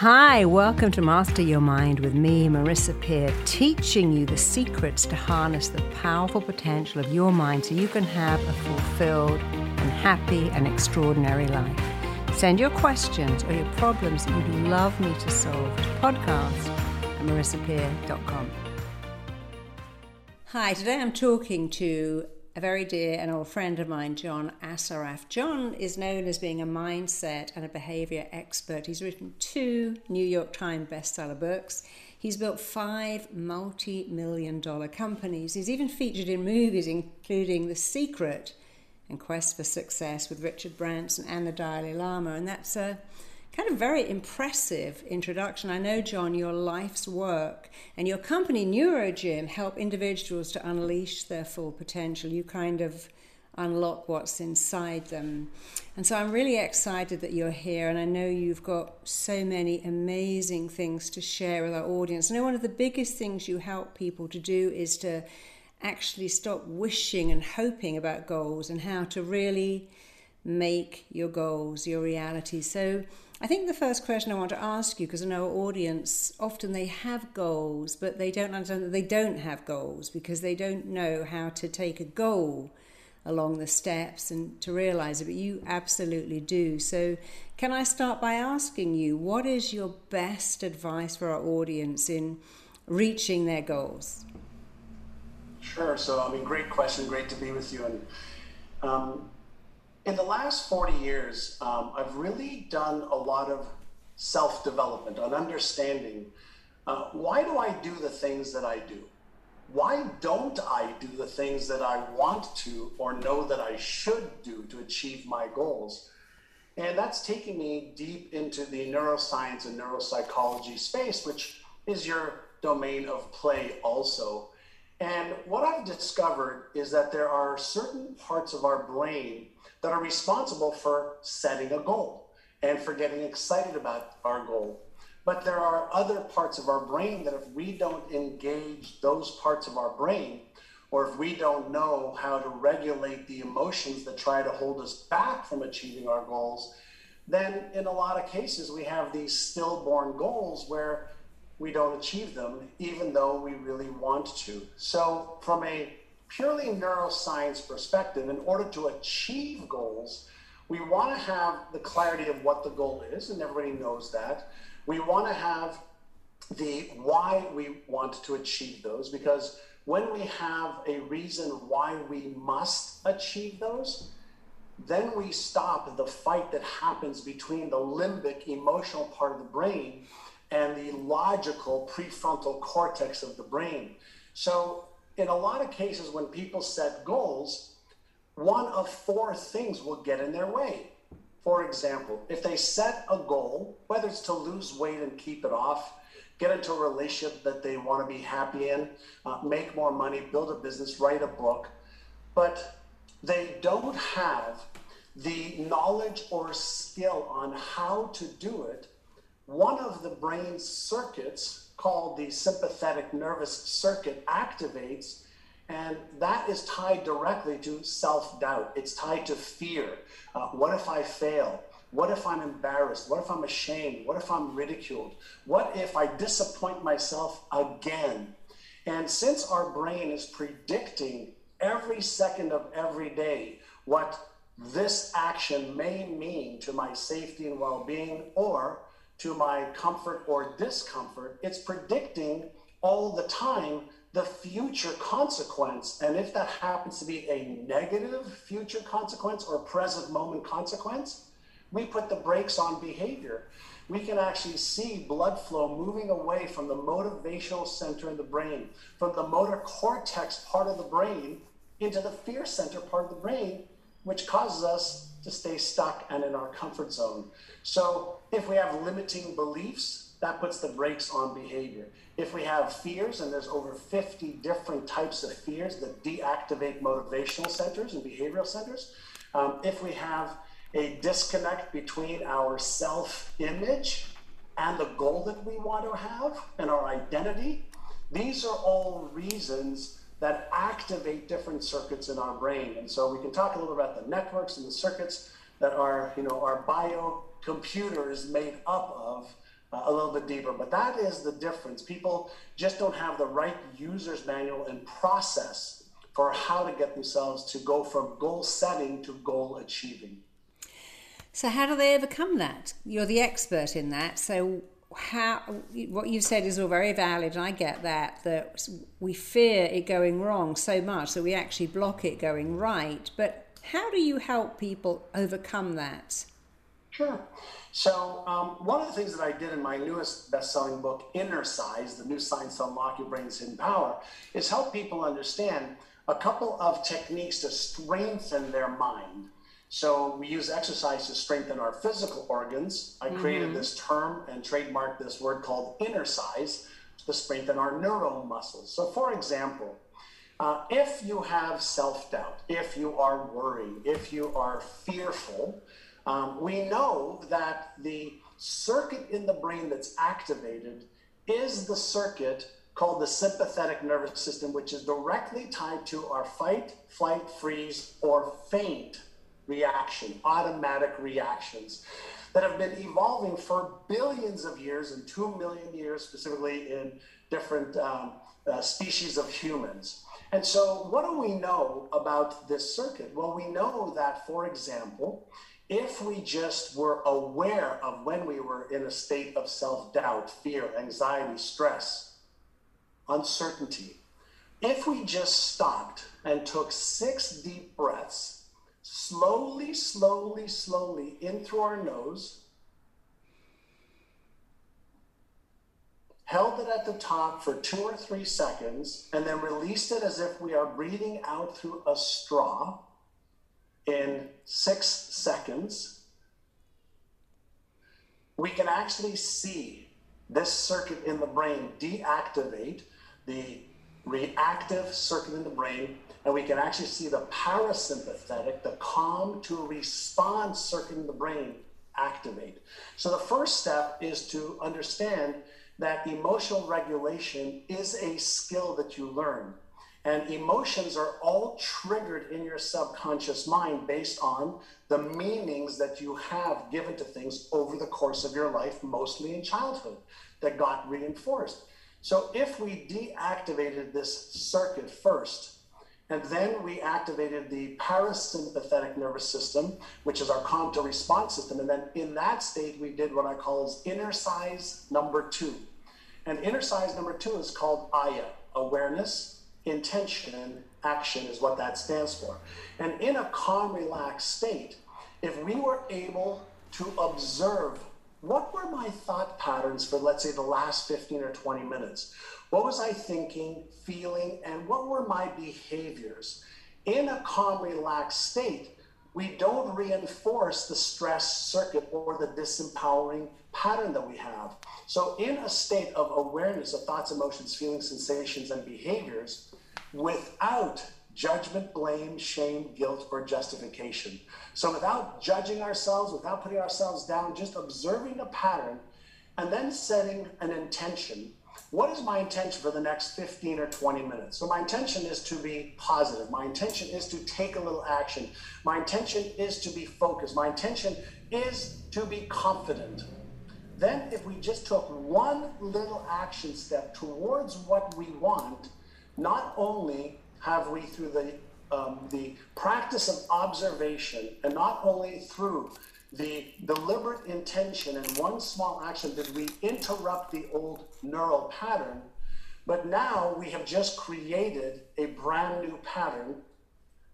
Hi, welcome to Master Your Mind with me, Marissa Peer, teaching you the secrets to harness the powerful potential of your mind so you can have a fulfilled and happy and extraordinary life. Send your questions or your problems that you'd love me to solve to podcast at marissapeer.com. Hi, today I'm talking to a very dear and old friend of mine, John Assaraf. John is known as being a mindset and a behavior expert. He's written two New York Times bestseller books. He's built five multi million dollar companies. He's even featured in movies, including The Secret and Quest for Success with Richard Branson and the Dalai Lama. And that's a kind of very impressive introduction. I know, John, your life's work and your company, Neurogym, help individuals to unleash their full potential. You kind of unlock what's inside them. And so I'm really excited that you're here, and I know you've got so many amazing things to share with our audience. I know one of the biggest things you help people to do is to actually stop wishing and hoping about goals and how to really make your goals your reality. So I think the first question I want to ask you, because I know our audience often they have goals, but they don't understand that they don't have goals because they don't know how to take a goal along the steps and to realize it. But you absolutely do. So, can I start by asking you, what is your best advice for our audience in reaching their goals? Sure. So, I mean, great question. Great to be with you. And um, in the last 40 years, um, I've really done a lot of self development on understanding uh, why do I do the things that I do? Why don't I do the things that I want to or know that I should do to achieve my goals? And that's taking me deep into the neuroscience and neuropsychology space, which is your domain of play also. And what I've discovered is that there are certain parts of our brain that are responsible for setting a goal and for getting excited about our goal. But there are other parts of our brain that if we don't engage those parts of our brain, or if we don't know how to regulate the emotions that try to hold us back from achieving our goals, then in a lot of cases we have these stillborn goals where we don't achieve them, even though we really want to. So, from a purely neuroscience perspective, in order to achieve goals, we want to have the clarity of what the goal is, and everybody knows that. We want to have the why we want to achieve those, because when we have a reason why we must achieve those, then we stop the fight that happens between the limbic emotional part of the brain and the logical prefrontal cortex of the brain. So in a lot of cases, when people set goals, one of four things will get in their way. For example, if they set a goal, whether it's to lose weight and keep it off, get into a relationship that they want to be happy in, uh, make more money, build a business, write a book, but they don't have the knowledge or skill on how to do it, one of the brain's circuits called the sympathetic nervous circuit activates. And that is tied directly to self doubt. It's tied to fear. Uh, what if I fail? What if I'm embarrassed? What if I'm ashamed? What if I'm ridiculed? What if I disappoint myself again? And since our brain is predicting every second of every day what this action may mean to my safety and well being, or to my comfort or discomfort, it's predicting all the time the future consequence. And if that happens to be a negative future consequence or present moment consequence, we put the brakes on behavior. We can actually see blood flow moving away from the motivational center in the brain, from the motor cortex part of the brain into the fear center part of the brain, which causes us to stay stuck and in our comfort zone. So if we have limiting beliefs, that puts the brakes on behavior. If we have fears, and there's over 50 different types of fears that deactivate motivational centers and behavioral centers, um, if we have a disconnect between our self image and the goal that we want to have and our identity, these are all reasons that activate different circuits in our brain. And so we can talk a little about the networks and the circuits that are, you know, our biocomputer is made up of. uh, a little bit deeper. But that is the difference. People just don't have the right user's manual and process for how to get themselves to go from goal setting to goal achieving. So, how do they overcome that? You're the expert in that. So, how what you said is all very valid, and I get that. That we fear it going wrong so much that we actually block it going right. But how do you help people overcome that? Sure. So, um, one of the things that I did in my newest best selling book, Innercise, The New Science to Unlock Your Brain's Hidden Power, is help people understand a couple of techniques to strengthen their mind. So, we use exercise to strengthen our physical organs. I created mm-hmm. this term and trademarked this word called innercise to strengthen our neural muscles. So, for example, uh, if you have self doubt, if you are worried, if you are fearful, um, we know that the circuit in the brain that's activated is the circuit called the sympathetic nervous system, which is directly tied to our fight, flight, freeze, or faint reaction, automatic reactions that have been evolving for billions of years and two million years, specifically in different um, uh, species of humans. And so, what do we know about this circuit? Well, we know that, for example, if we just were aware of when we were in a state of self doubt, fear, anxiety, stress, uncertainty, if we just stopped and took six deep breaths, slowly, slowly, slowly in through our nose, held it at the top for two or three seconds, and then released it as if we are breathing out through a straw in six seconds, we can actually see this circuit in the brain deactivate the reactive circuit in the brain, and we can actually see the parasympathetic, the calm to respond circuit in the brain activate. So the first step is to understand that emotional regulation is a skill that you learn. And emotions are all triggered in your subconscious mind based on the meanings that you have given to things over the course of your life, mostly in childhood, that got reinforced. So if we deactivated this circuit first, and then we activated the parasympathetic nervous system, which is our calm to response system. And then in that state, we did what I call as size number two. And innercise number two is called AIA, awareness, intention, action is what that stands for. And in a calm, relaxed state, if we were able to observe what were my thought patterns for, let's say, the last 15 or 20 minutes? What was I thinking, feeling, and what were my behaviors? In a calm, relaxed state, we don't reinforce the stress circuit or the disempowering pattern that we have. So, in a state of awareness of thoughts, emotions, feelings, sensations, and behaviors, without judgment, blame, shame, guilt, or justification. So, without judging ourselves, without putting ourselves down, just observing a pattern and then setting an intention. What is my intention for the next 15 or 20 minutes? So, my intention is to be positive. My intention is to take a little action. My intention is to be focused. My intention is to be confident. Then, if we just took one little action step towards what we want, not only have we, through the, um, the practice of observation, and not only through the deliberate intention and one small action did we interrupt the old neural pattern, but now we have just created a brand new pattern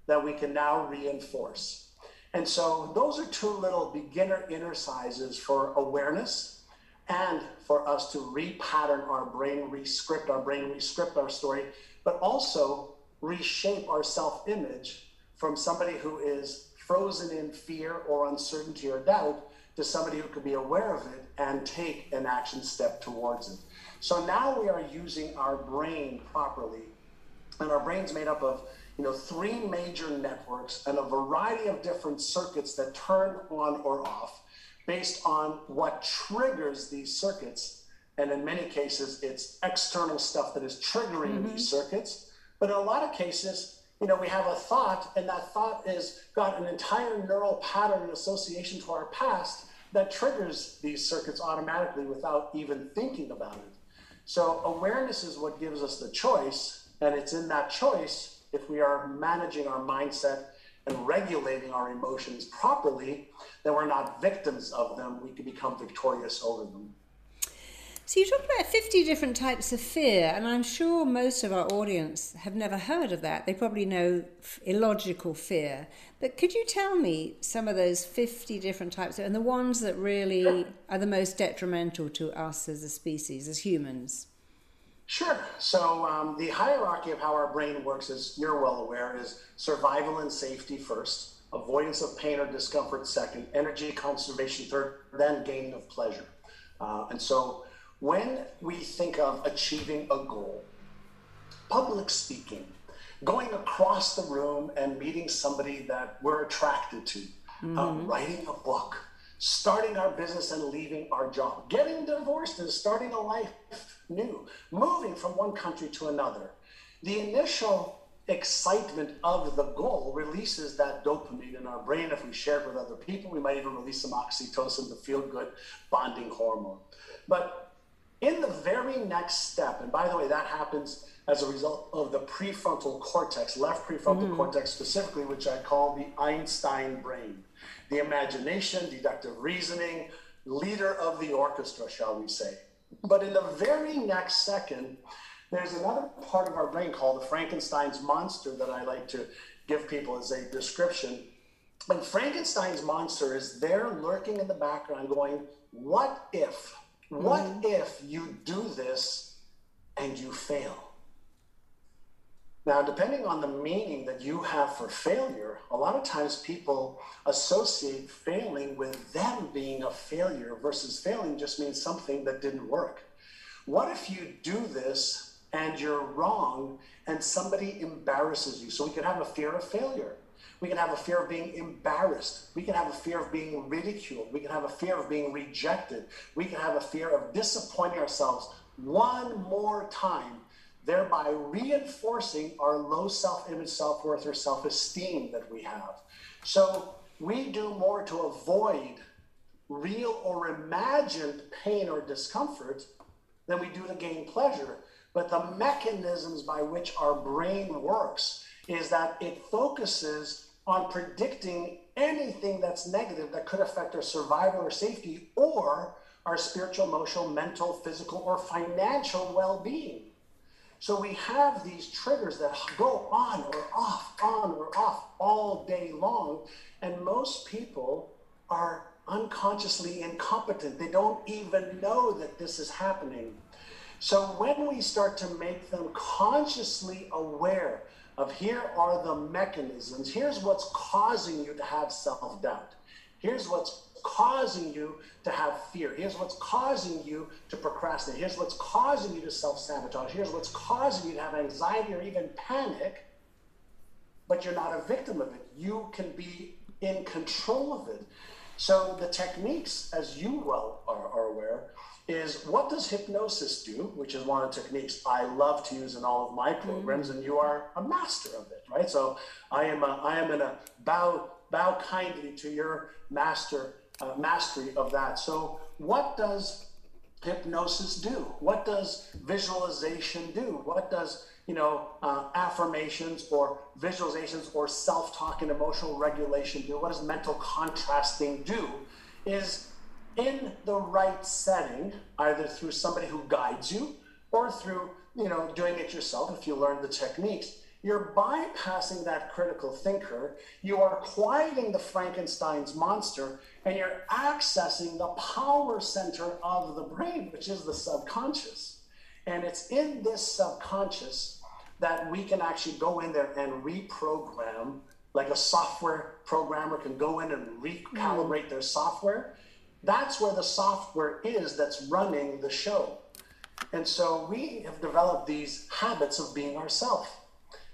that we can now reinforce. And so those are two little beginner exercises for awareness and for us to repattern our brain, rescript our brain, rescript our story but also reshape our self image from somebody who is frozen in fear or uncertainty or doubt to somebody who could be aware of it and take an action step towards it. So now we are using our brain properly. And our brain's made up of you know, three major networks and a variety of different circuits that turn on or off based on what triggers these circuits and in many cases, it's external stuff that is triggering mm-hmm. these circuits. But in a lot of cases, you know, we have a thought, and that thought has got an entire neural pattern and association to our past that triggers these circuits automatically without even thinking about it. So awareness is what gives us the choice, and it's in that choice if we are managing our mindset and regulating our emotions properly, then we're not victims of them. We can become victorious over them. So you talked about 50 different types of fear, and I'm sure most of our audience have never heard of that. They probably know illogical fear. But could you tell me some of those 50 different types and the ones that really are the most detrimental to us as a species, as humans? Sure. So um, the hierarchy of how our brain works, as you're well aware, is survival and safety first, avoidance of pain or discomfort second, energy conservation third, then gain of pleasure. Uh, and so when we think of achieving a goal, public speaking, going across the room and meeting somebody that we're attracted to, uh, mm-hmm. uh, writing a book, starting our business and leaving our job, getting divorced and starting a life new, moving from one country to another. The initial excitement of the goal releases that dopamine in our brain. If we share it with other people, we might even release some oxytocin, the feel good bonding hormone. But in the very next step, and by the way, that happens as a result of the prefrontal cortex, left prefrontal mm. cortex specifically, which I call the Einstein brain. The imagination, deductive reasoning, leader of the orchestra, shall we say. But in the very next second, there's another part of our brain called the Frankenstein's monster that I like to give people as a description. And Frankenstein's monster is there lurking in the background going, What if? What mm-hmm. if you do this and you fail? Now, depending on the meaning that you have for failure, a lot of times people associate failing with them being a failure versus failing just means something that didn't work. What if you do this and you're wrong and somebody embarrasses you? So we could have a fear of failure. We can have a fear of being embarrassed. We can have a fear of being ridiculed. We can have a fear of being rejected. We can have a fear of disappointing ourselves one more time, thereby reinforcing our low self image, self worth, or self esteem that we have. So we do more to avoid real or imagined pain or discomfort than we do to gain pleasure. But the mechanisms by which our brain works is that it focuses on predicting anything that's negative that could affect our survival or safety or our spiritual, emotional, mental, physical, or financial well being. So we have these triggers that go on or off, on or off all day long. And most people are unconsciously incompetent. They don't even know that this is happening. So when we start to make them consciously aware of here are the mechanisms. Here's what's causing you to have self doubt. Here's what's causing you to have fear. Here's what's causing you to procrastinate. Here's what's causing you to self sabotage. Here's what's causing you to have anxiety or even panic. But you're not a victim of it. You can be in control of it. So the techniques, as you well are, are aware, is what does hypnosis do, which is one of the techniques I love to use in all of my programs, mm-hmm. and you are a master of it, right? So I am a, I am in a bow bow kindly to your master uh, mastery of that. So what does hypnosis do? What does visualization do? What does you know uh, affirmations or visualizations or self-talk and emotional regulation do? What does mental contrasting do? Is in the right setting, either through somebody who guides you or through, you know, doing it yourself if you learn the techniques, you're bypassing that critical thinker, you are quieting the Frankenstein's monster, and you're accessing the power center of the brain, which is the subconscious. And it's in this subconscious that we can actually go in there and reprogram, like a software programmer can go in and recalibrate their software that's where the software is that's running the show. And so we have developed these habits of being ourselves.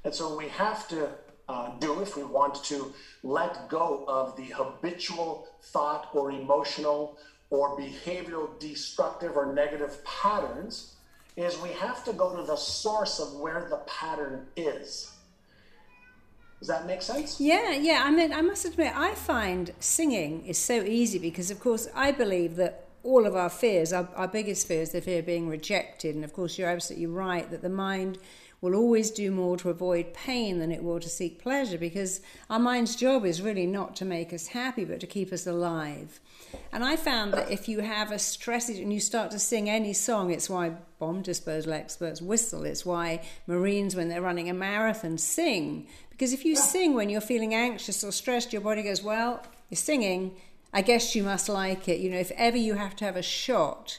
And so we have to uh, do if we want to let go of the habitual thought or emotional or behavioral destructive or negative patterns is we have to go to the source of where the pattern is. Does that make sense? Yeah, yeah. I mean, I must admit, I find singing is so easy because, of course, I believe that all of our fears, our, our biggest fears, the fear of being rejected. And of course, you're absolutely right that the mind will always do more to avoid pain than it will to seek pleasure because our mind's job is really not to make us happy but to keep us alive. And I found that if you have a stress and you start to sing any song, it's why bomb disposal experts whistle, it's why Marines, when they're running a marathon, sing. Because if you sing when you're feeling anxious or stressed, your body goes, Well, you're singing, I guess you must like it. You know, if ever you have to have a shot,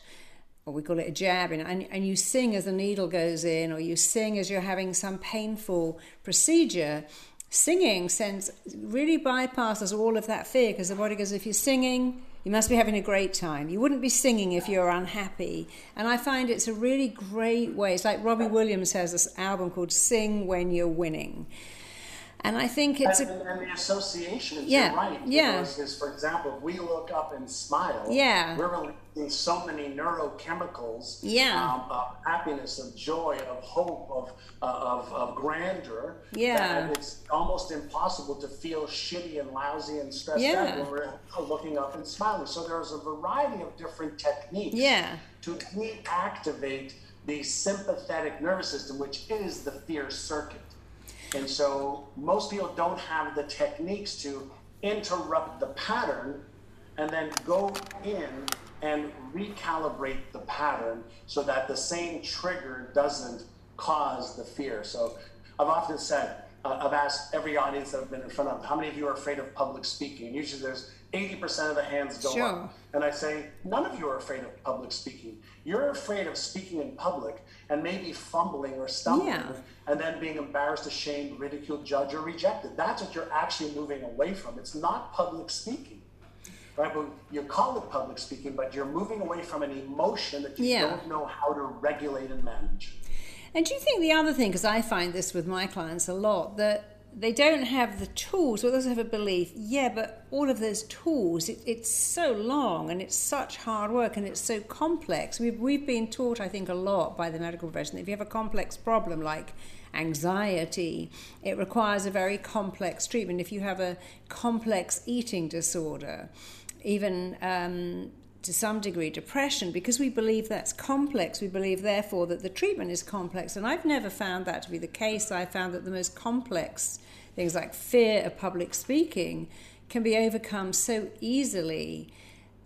or we call it a jab, and, and you sing as the needle goes in, or you sing as you're having some painful procedure, singing sends really bypasses all of that fear because the body goes, if you're singing, you must be having a great time. You wouldn't be singing if you're unhappy. And I find it's a really great way. It's like Robbie Williams has this album called Sing When You're Winning. And I think it's and, a, and the association is yeah, right. Yeah. Because, for example, if we look up and smile, yeah. we're releasing so many neurochemicals yeah. Um, of happiness, of joy, of hope, of, uh, of, of grandeur. Yeah. That it's almost impossible to feel shitty and lousy and stressed yeah. out when we're looking up and smiling. So there's a variety of different techniques yeah. to reactivate the sympathetic nervous system, which is the fear circuit. And so most people don't have the techniques to interrupt the pattern and then go in and recalibrate the pattern so that the same trigger doesn't cause the fear. So I've often said, uh, I've asked every audience that I've been in front of, how many of you are afraid of public speaking? Usually there's 80% of the hands go sure. up. And I say, none of you are afraid of public speaking. You're afraid of speaking in public and maybe fumbling or stumbling yeah. and then being embarrassed, ashamed, ridiculed, judged, or rejected. That's what you're actually moving away from. It's not public speaking. Right? But you call it public speaking, but you're moving away from an emotion that you yeah. don't know how to regulate and manage. And do you think the other thing, because I find this with my clients a lot, that they don't have the tools, or they have a belief, yeah, but all of those tools, it, it's so long and it's such hard work and it's so complex. We've, we've been taught, I think, a lot by the medical profession that if you have a complex problem like anxiety, it requires a very complex treatment. If you have a complex eating disorder, even um, to some degree depression because we believe that's complex. We believe, therefore, that the treatment is complex. And I've never found that to be the case. I found that the most complex things like fear of public speaking can be overcome so easily.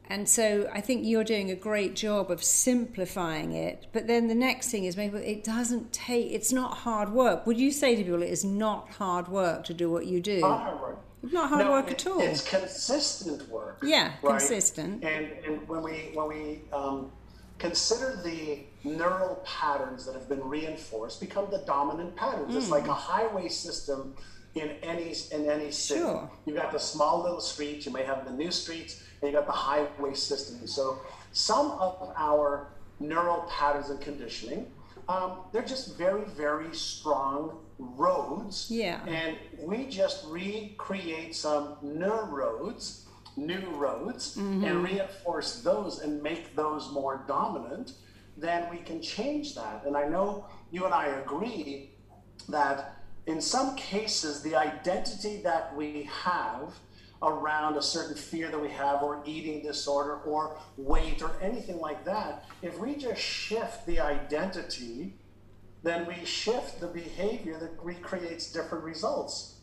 And so I think you're doing a great job of simplifying it. But then the next thing is maybe it doesn't take, it's not hard work. Would you say to people it is not hard work to do what you do? Hard work. Not hard no, work it, at all. It's consistent work. Yeah, right? consistent. And and when we when we um, consider the neural patterns that have been reinforced, become the dominant patterns. Mm. It's like a highway system in any in any city. Sure. You've got the small little streets. You may have the new streets, and you got the highway system. So some of our neural patterns and conditioning, um, they're just very very strong roads. Yeah. And we just recreate some new roads, new roads, mm-hmm. and reinforce those and make those more dominant, then we can change that. And I know you and I agree that in some cases, the identity that we have around a certain fear that we have, or eating disorder, or weight, or anything like that, if we just shift the identity then we shift the behavior that recreates different results.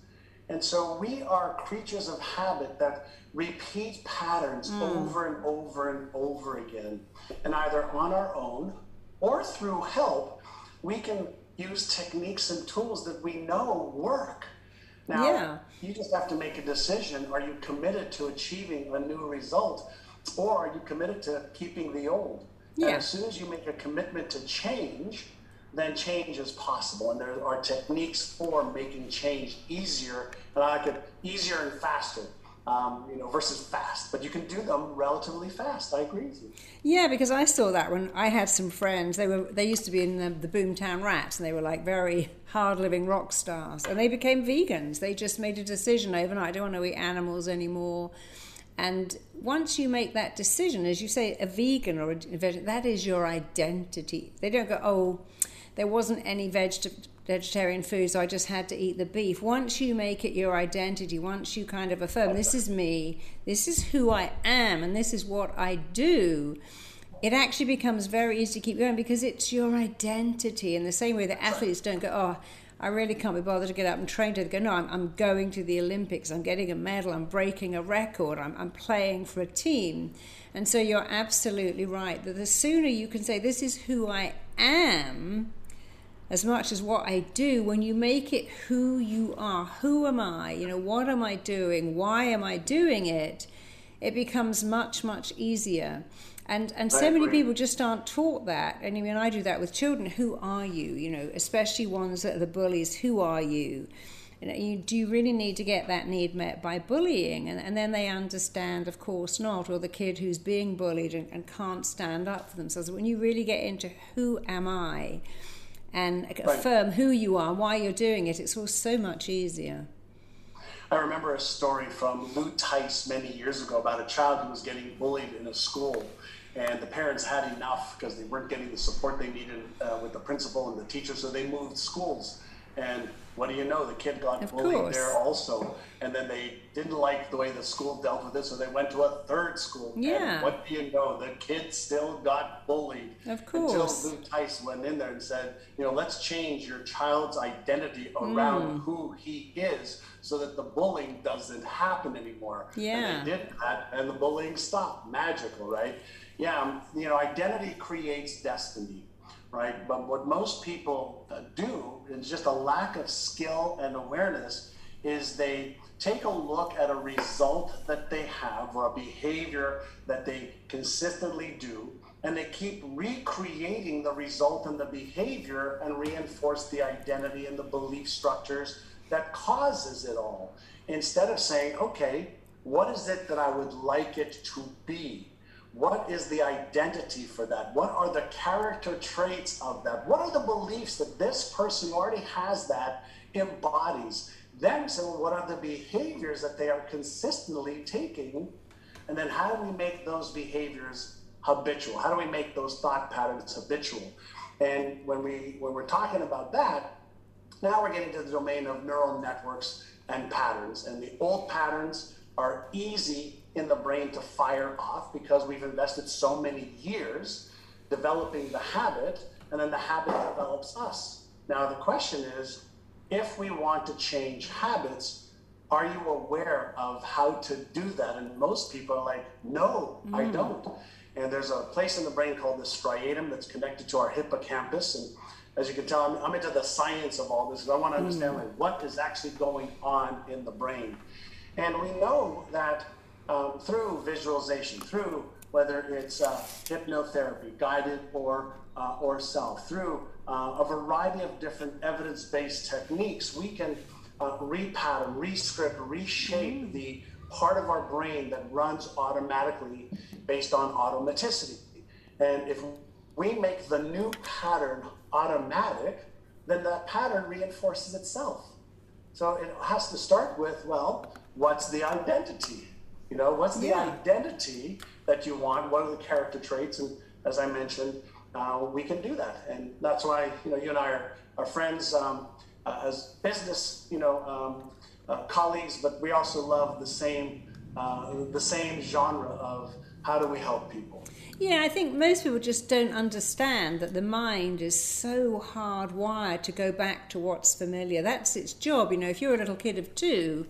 And so we are creatures of habit that repeat patterns mm. over and over and over again. And either on our own or through help, we can use techniques and tools that we know work. Now, yeah. you just have to make a decision. Are you committed to achieving a new result or are you committed to keeping the old? Yeah. And as soon as you make a commitment to change, then change is possible. And there are techniques for making change easier, and I it easier and faster. Um, you know, versus fast, but you can do them relatively fast. I agree with you. Yeah, because I saw that when I had some friends. They were they used to be in the, the Boomtown Rats, and they were like very hard living rock stars, and they became vegans. They just made a decision overnight. I don't want to eat animals anymore. And once you make that decision, as you say, a vegan or a that is your identity. They don't go, oh, there wasn't any veg- vegetarian food, so I just had to eat the beef. Once you make it your identity, once you kind of affirm, this is me, this is who I am, and this is what I do, it actually becomes very easy to keep going because it's your identity. In the same way that athletes don't go, oh, I really can't be bothered to get up and train to go, no, I'm, I'm going to the Olympics, I'm getting a medal, I'm breaking a record, I'm, I'm playing for a team. And so you're absolutely right that the sooner you can say, this is who I am, as much as what I do, when you make it who you are, who am I, you know, what am I doing, why am I doing it, it becomes much, much easier. And and so many people just aren't taught that. And I mean, I do that with children. Who are you? You know, especially ones that are the bullies. Who are you? You know, you, do you really need to get that need met by bullying? And, and then they understand, of course not, or the kid who's being bullied and, and can't stand up for themselves. When you really get into who am I and right. affirm who you are, why you're doing it, it's all so much easier. I remember a story from Lou Tice many years ago about a child who was getting bullied in a school and the parents had enough because they weren't getting the support they needed uh, with the principal and the teacher, so they moved schools. And what do you know? The kid got of bullied course. there also, and then they didn't like the way the school dealt with it, so they went to a third school. Yeah. And what do you know? The kid still got bullied. Of course. Until Lou Tice went in there and said, you know, let's change your child's identity around mm. who he is, so that the bullying doesn't happen anymore. Yeah. And they did that, and the bullying stopped. Magical, right? yeah, you know, identity creates destiny, right? But what most people uh, do is just a lack of skill and awareness is they take a look at a result that they have or a behavior that they consistently do and they keep recreating the result and the behavior and reinforce the identity and the belief structures that causes it all instead of saying okay what is it that i would like it to be what is the identity for that? What are the character traits of that? What are the beliefs that this person already has that embodies? Then well, what are the behaviors that they are consistently taking? And then how do we make those behaviors habitual? How do we make those thought patterns habitual? And when we when we're talking about that, now we're getting to the domain of neural networks and patterns. And the old patterns are easy in the brain to fire off because we've invested so many years developing the habit, and then the habit develops us. Now, the question is if we want to change habits, are you aware of how to do that? And most people are like, no, mm. I don't. And there's a place in the brain called the striatum that's connected to our hippocampus. And as you can tell, I'm, I'm into the science of all this. Because I want to understand mm. like what is actually going on in the brain. And we know that um, through visualization, through whether it's uh, hypnotherapy, guided or uh, or self, through uh, a variety of different evidence-based techniques, we can uh, repattern, rescript, reshape mm-hmm. the part of our brain that runs automatically based on automaticity. And if we make the new pattern automatic, then that pattern reinforces itself. So it has to start with, well, what's the identity? You know, what's the yeah. identity that you want? What are the character traits? And as I mentioned, uh, we can do that. And that's why, you know, you and I are, are friends um, uh, as business, you know, um, uh, colleagues, but we also love the same, uh, the same genre of how do we help people. Yeah, I think most people just don't understand that the mind is so hardwired to go back to what's familiar. That's its job. You know, if you're a little kid of two,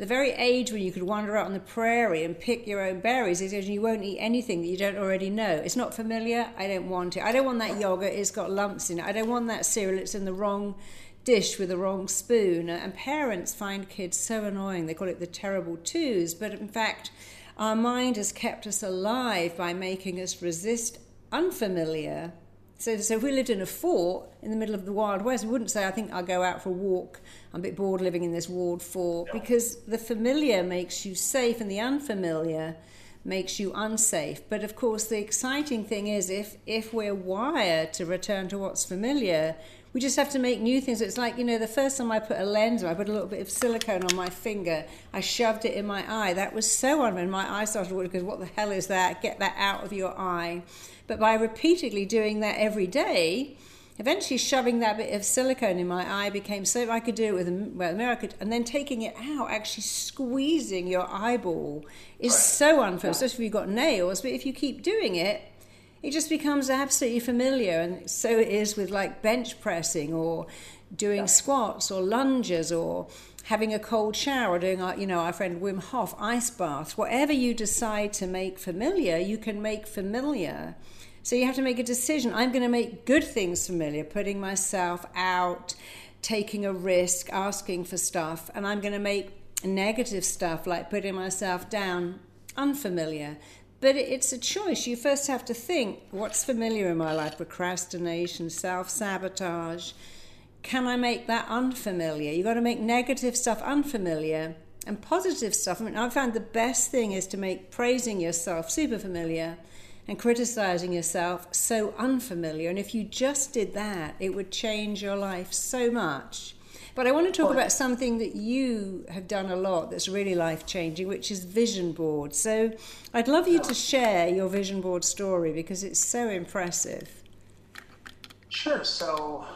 the very age when you could wander out on the prairie and pick your own berries is you won't eat anything that you don't already know. It's not familiar. I don't want it. I don't want that yogurt. It's got lumps in it. I don't want that cereal. It's in the wrong dish with the wrong spoon. And parents find kids so annoying. They call it the terrible twos. But in fact, our mind has kept us alive by making us resist unfamiliar so, so if we lived in a fort in the middle of the Wild West, we wouldn't say, I think I'll go out for a walk. I'm a bit bored living in this walled fort. Yeah. Because the familiar makes you safe and the unfamiliar makes you unsafe. But of course, the exciting thing is if, if we're wired to return to what's familiar, we just have to make new things. It's like, you know, the first time I put a lens I put a little bit of silicone on my finger, I shoved it in my eye. That was so unfair. My eye started watering because what the hell is that? Get that out of your eye. But by repeatedly doing that every day, eventually shoving that bit of silicone in my eye became so I could do it with a well, mirror, could, and then taking it out, actually squeezing your eyeball is right. so unfamiliar, especially if you've got nails. But if you keep doing it, it just becomes absolutely familiar. And so it is with like bench pressing or doing squats or lunges or having a cold shower or doing our, you know, our friend Wim Hof ice baths. Whatever you decide to make familiar, you can make familiar so you have to make a decision. I'm going to make good things familiar, putting myself out, taking a risk, asking for stuff, and I'm going to make negative stuff like putting myself down unfamiliar. But it's a choice. You first have to think what's familiar in my life procrastination, self sabotage. Can I make that unfamiliar? You've got to make negative stuff unfamiliar and positive stuff. I mean, I found the best thing is to make praising yourself super familiar and criticizing yourself so unfamiliar. And if you just did that, it would change your life so much. But I want to talk about something that you have done a lot that's really life changing, which is vision board. So I'd love you to share your vision board story because it's so impressive. Sure. So,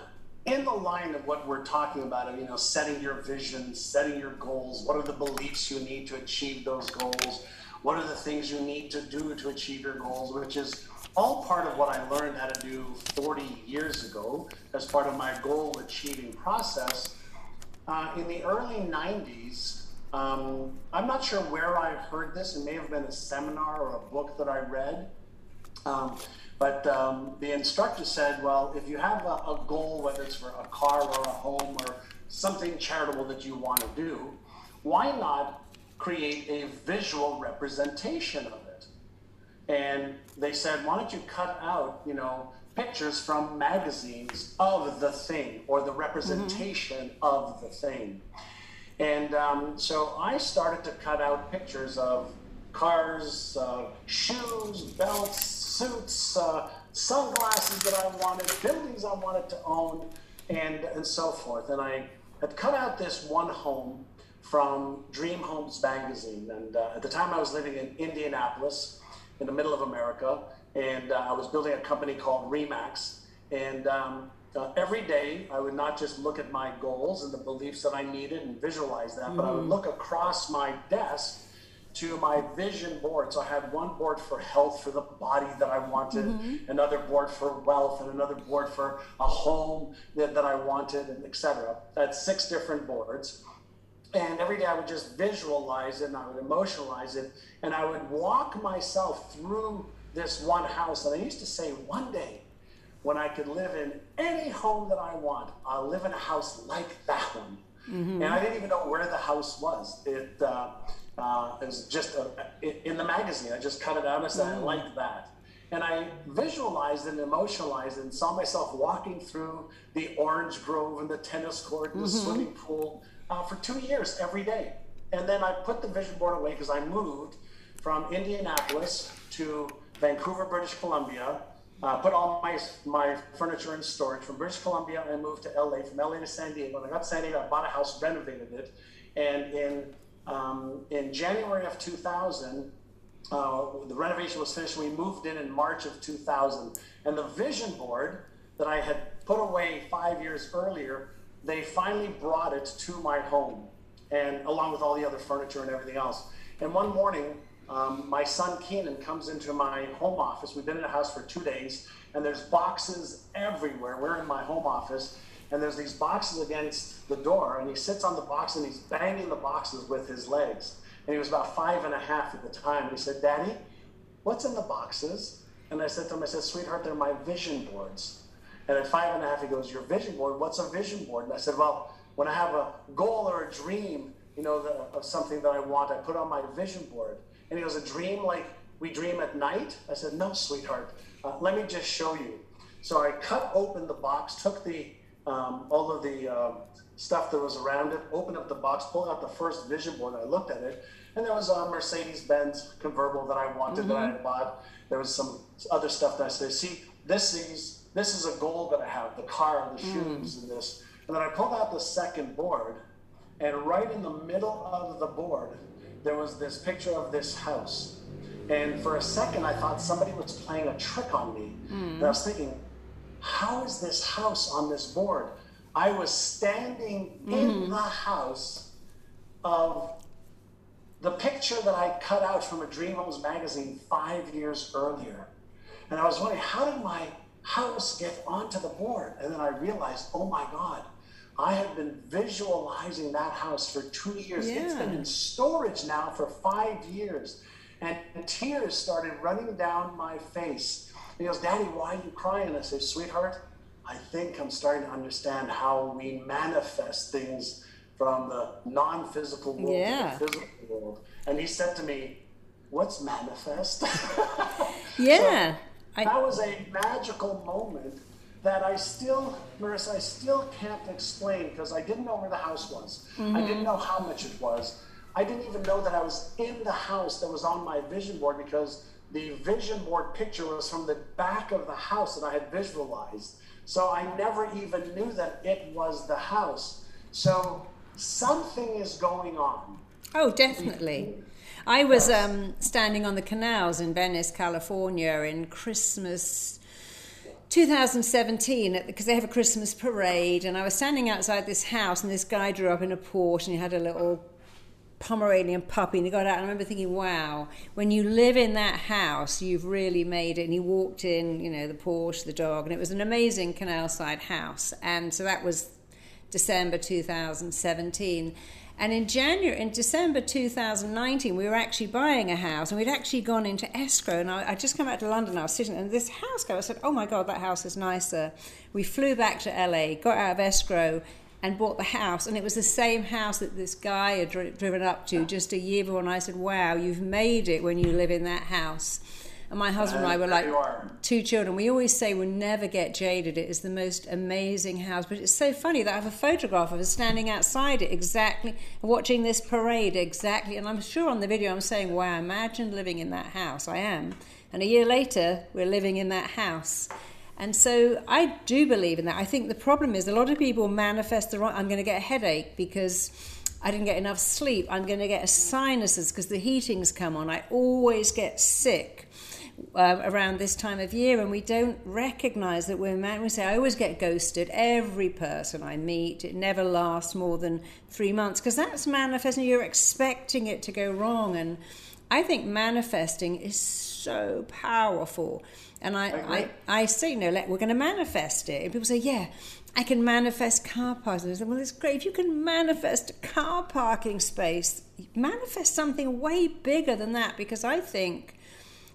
in the line of what we're talking about, you know, setting your vision, setting your goals, what are the beliefs you need to achieve those goals? What are the things you need to do to achieve your goals, which is all part of what I learned how to do 40 years ago as part of my goal achieving process. Uh, in the early 90s, um, I'm not sure where I heard this. It may have been a seminar or a book that I read. Um, but um, the instructor said, well, if you have a, a, goal, whether it's for a car or a home or something charitable that you want to do, why not create a visual representation of it. And they said, why don't you cut out, you know, pictures from magazines of the thing or the representation mm-hmm. of the thing. And um, so I started to cut out pictures of cars, uh, shoes, belts, suits, uh, sunglasses that I wanted, buildings I wanted to own, and, and so forth. And I had cut out this one home from Dream Homes magazine. And uh, at the time, I was living in Indianapolis, in the middle of America, and uh, I was building a company called Remax. And um, uh, every day, I would not just look at my goals and the beliefs that I needed and visualize that, mm. but I would mm. look across my desk to my vision board. So I had one board for health for the body that I wanted, mm-hmm. another board for wealth, and another board for a home that, that I wanted, and etc. I had six different boards. And every day I would just visualize it and I would emotionalize it. And I would walk myself through this one house. And I used to say, one day when I could live in any home that I want, I'll live in a house like that one. Mm-hmm. And I didn't even know where the house was. It, uh, uh, it was just a, in the magazine. I just cut it out and said, mm-hmm. I like that. And I visualized and emotionalized and saw myself walking through the orange grove and the tennis court and the mm-hmm. swimming pool uh, for two years every day. And then I put the vision board away because I moved from Indianapolis to Vancouver, British Columbia. Uh, put all my my furniture in storage from British Columbia. I moved to LA. From LA to San Diego. When I got to San Diego, I bought a house, renovated it, and in um, in January of 2000, uh, the renovation was finished. We moved in in March of 2000, and the vision board that I had put away five years earlier they finally brought it to my home, and along with all the other furniture and everything else. And one morning, um, my son Keenan comes into my home office. We've been in the house for two days, and there's boxes everywhere. We're in my home office, and there's these boxes against the door, and he sits on the box and he's banging the boxes with his legs. And he was about five and a half at the time. He said, Daddy, what's in the boxes? And I said to him, I said, sweetheart, they're my vision boards. And at five and a half, he goes, Your vision board? What's a vision board? And I said, Well, when I have a goal or a dream, you know, the, of something that I want, I put on my vision board. And he goes, A dream like we dream at night? I said, No, sweetheart. Uh, let me just show you. So I cut open the box, took the um, all of the uh, stuff that was around it, opened up the box, pulled out the first vision board. I looked at it, and there was a Mercedes Benz convertible that I wanted mm-hmm. that I had bought. There was some other stuff that I said, see, this is this is a goal that I have the car and the hmm. shoes mm. and this. And then I pulled out the second board, and right in the middle of the board, there was this picture of this house. And for a second, I thought somebody was playing a trick on me. Mm. And I was thinking, how is this house on this board? I was standing mm-hmm. in the house of the picture that I cut out from a Dream Homes magazine five years earlier. And I was wondering, how did my house get onto the board? And then I realized, oh my God, I have been visualizing that house for two years. Yeah. It's been in storage now for five years. And tears started running down my face. He goes, Daddy, why are you crying? I say, Sweetheart, I think I'm starting to understand how we manifest things from the non physical world yeah. to the physical world. And he said to me, What's manifest? yeah. So I... That was a magical moment that I still, Marissa, I still can't explain because I didn't know where the house was. Mm-hmm. I didn't mm-hmm. know how much it was. I didn't even know that I was in the house that was on my vision board because the vision board picture was from the back of the house that I had visualized. So I never even knew that it was the house. So something is going on. Oh, definitely. I was um, standing on the canals in Venice, California in Christmas 2017 because they have a Christmas parade, and I was standing outside this house, and this guy drew up in a Porsche, and he had a little Pomeranian puppy, and he got out. And I remember thinking, "Wow, when you live in that house, you've really made it." And he walked in, you know, the Porsche, the dog, and it was an amazing canal side house. And so that was December 2017. And in January, in December 2019, we were actually buying a house and we'd actually gone into escrow. And I, I just come back to London, I was sitting in this house guy, I said, Oh my God, that house is nicer. We flew back to LA, got out of escrow, and bought the house. And it was the same house that this guy had driven up to just a year before. And I said, Wow, you've made it when you live in that house. And my husband and I were like two children. We always say we'll never get jaded. It is the most amazing house. But it's so funny that I have a photograph of us standing outside it exactly, watching this parade exactly. And I'm sure on the video I'm saying, wow, imagine living in that house. I am. And a year later, we're living in that house. And so I do believe in that. I think the problem is a lot of people manifest the wrong, I'm going to get a headache because I didn't get enough sleep. I'm going to get a sinuses because the heating's come on. I always get sick uh, around this time of year, and we don't recognize that we're man. We say, I always get ghosted. Every person I meet, it never lasts more than three months because that's manifesting. You're expecting it to go wrong, and I think manifesting is so powerful. And I, I, I, I say, you know, like, we're going to manifest it. And people say, yeah, I can manifest car parking. I said, well, it's great. If you can manifest a car parking space, manifest something way bigger than that because I think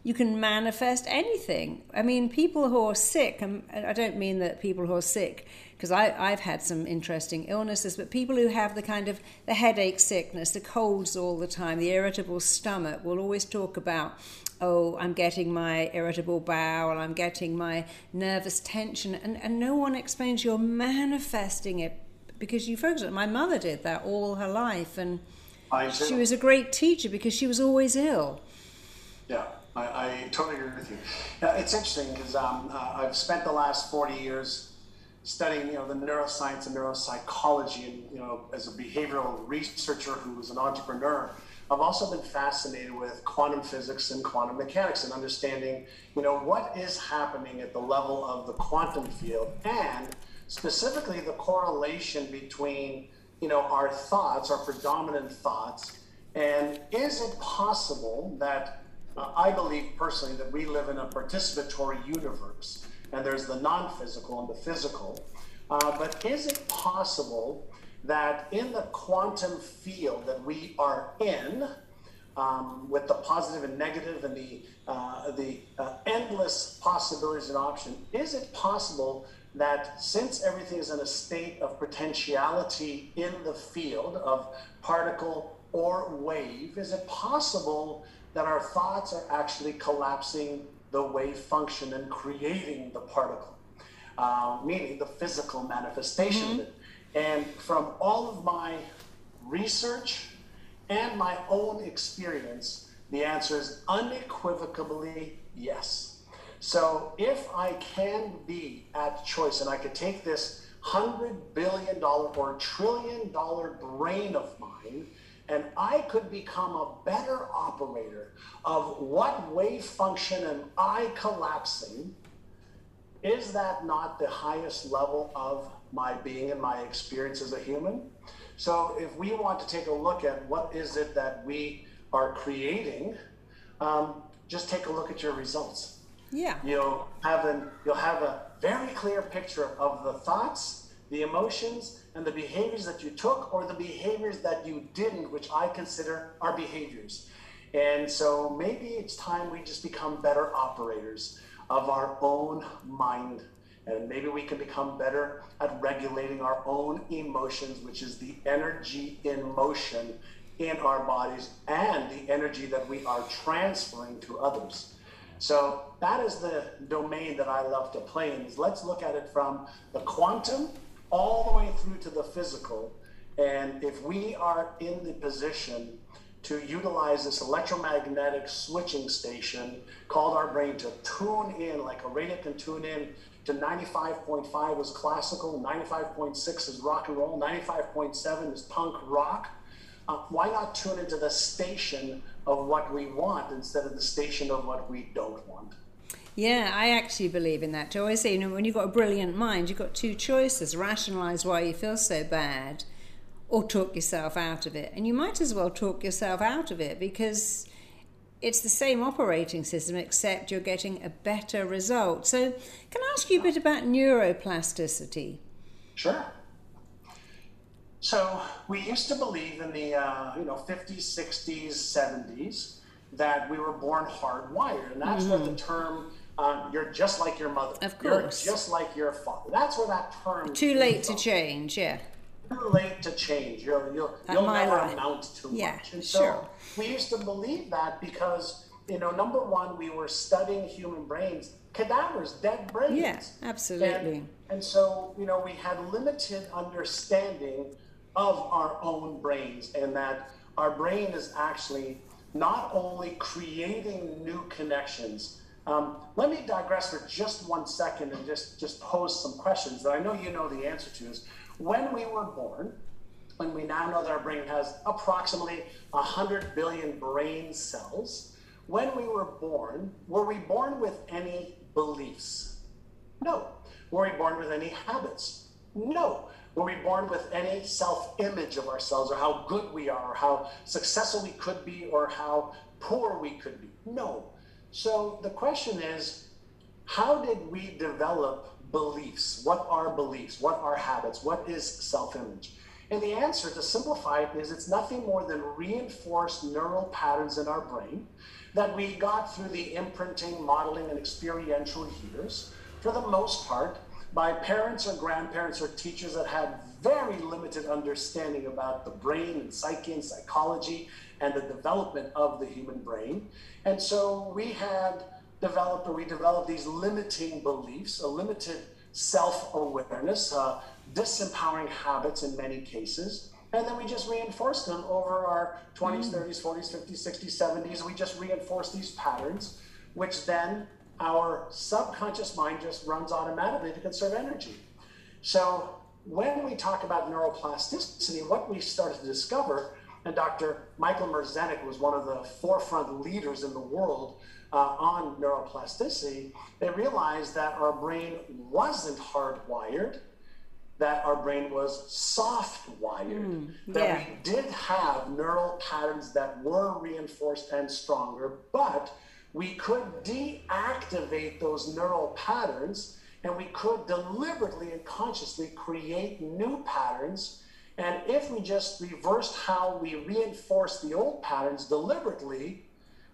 you can manifest anything. I mean, people who are sick, and I don't mean that people who are sick, because I've had some interesting illnesses, but people who have the kind of the headache sickness, the colds all the time, the irritable stomach, will always talk about, oh, I'm getting my irritable bowel, I'm getting my nervous tension, and, and no one explains you're manifesting it because you focus on it. My mother did that all her life, and she was a great teacher because she was always ill. Yeah. I, I totally agree with you. Now, it's interesting because um, uh, I've spent the last 40 years studying, you know, the neuroscience and neuropsychology, and you know, as a behavioral researcher who was an entrepreneur, I've also been fascinated with quantum physics and quantum mechanics and understanding, you know, what is happening at the level of the quantum field and specifically the correlation between, you know, our thoughts, our predominant thoughts, and is it possible that I believe personally that we live in a participatory universe, and there's the non physical and the physical. Uh, but is it possible that in the quantum field that we are in, um, with the positive and negative and the, uh, the uh, endless possibilities and options, is it possible that since everything is in a state of potentiality in the field of particle or wave, is it possible that our thoughts are actually collapsing the wave function and creating the particle, uh, meaning the physical manifestation mm-hmm. of it. And from all of my research and my own experience, the answer is unequivocally yes. So if I can be at choice and I could take this hundred billion dollar or trillion dollar brain of mine and I could become a better operator of what wave function am I collapsing is that not the highest level of my being and my experience as a human? So if we want to take a look at what is it that we are creating, um, just take a look at your results. Yeah. You'll have an you'll have a very clear picture of the thoughts, the emotions, and the behaviors that you took or the behaviors that you didn't, which I consider are behaviors. And so maybe it's time we just become better operators of our own mind. And maybe we can become better at regulating our own emotions, which is the energy in motion in our bodies and the energy that we are transferring to others. So that is the domain that I love to play in. Is let's look at it from the quantum all the way through to the physical. And if we are in the position to utilize this electromagnetic switching station called our brain to tune in, like a radio can tune in to 95.5 is classical, 95.6 is rock and roll, 95.7 is punk rock. Uh, why not tune into the station of what we want instead of the station of what we don't want? Yeah, I actually believe in that. I always say, you know, when you've got a brilliant mind, you've got two choices rationalize why you feel so bad or talk yourself out of it. And you might as well talk yourself out of it because it's the same operating system except you're getting a better result. So, can I ask you a bit about neuroplasticity? Sure. So, we used to believe in the uh, you know 50s, 60s, 70s that we were born hardwired, and that's mm-hmm. what the term um, you're just like your mother. Of course. You're just like your father. That's where that term. Too late to change. Yeah too late to change. You'll you'll, you'll never life. amount to yeah, much. And so sure. we used to believe that because you know, number one, we were studying human brains, cadavers, dead brains. Yeah, absolutely. And, and so you know, we had limited understanding of our own brains, and that our brain is actually not only creating new connections. Um, let me digress for just one second and just just pose some questions that I know you know the answer to. Is when we were born, when we now know that our brain has approximately 100 billion brain cells, when we were born, were we born with any beliefs? No. Were we born with any habits? No. Were we born with any self image of ourselves or how good we are or how successful we could be or how poor we could be? No. So the question is how did we develop beliefs. What are beliefs? What are habits? What is self image? And the answer, to simplify it, is it's nothing more than reinforced neural patterns in our brain that we got through the imprinting, modeling, and experiential years, for the most part, by parents or grandparents or teachers that had very limited understanding about the brain and psyche and psychology and the development of the human brain. And so we had developed or we developed these limiting beliefs, a limited self awareness, uh, disempowering habits in many cases. And then we just reinforced them over our 20s, 30s, 40s, 50s, 60s, 70s. We just reinforced these patterns, which then our subconscious mind just runs automatically to conserve energy. So when we talk about neuroplasticity, what we started to discover, and Dr. Michael Merzenich was one of the forefront leaders in the world uh, on neuroplasticity, they realized that our brain wasn't hardwired, that our brain was soft wired, mm, that we did have neural patterns that were reinforced and stronger, but we could deactivate those neural patterns and we could deliberately and consciously create new patterns. And if we just reversed how we reinforce the old patterns deliberately,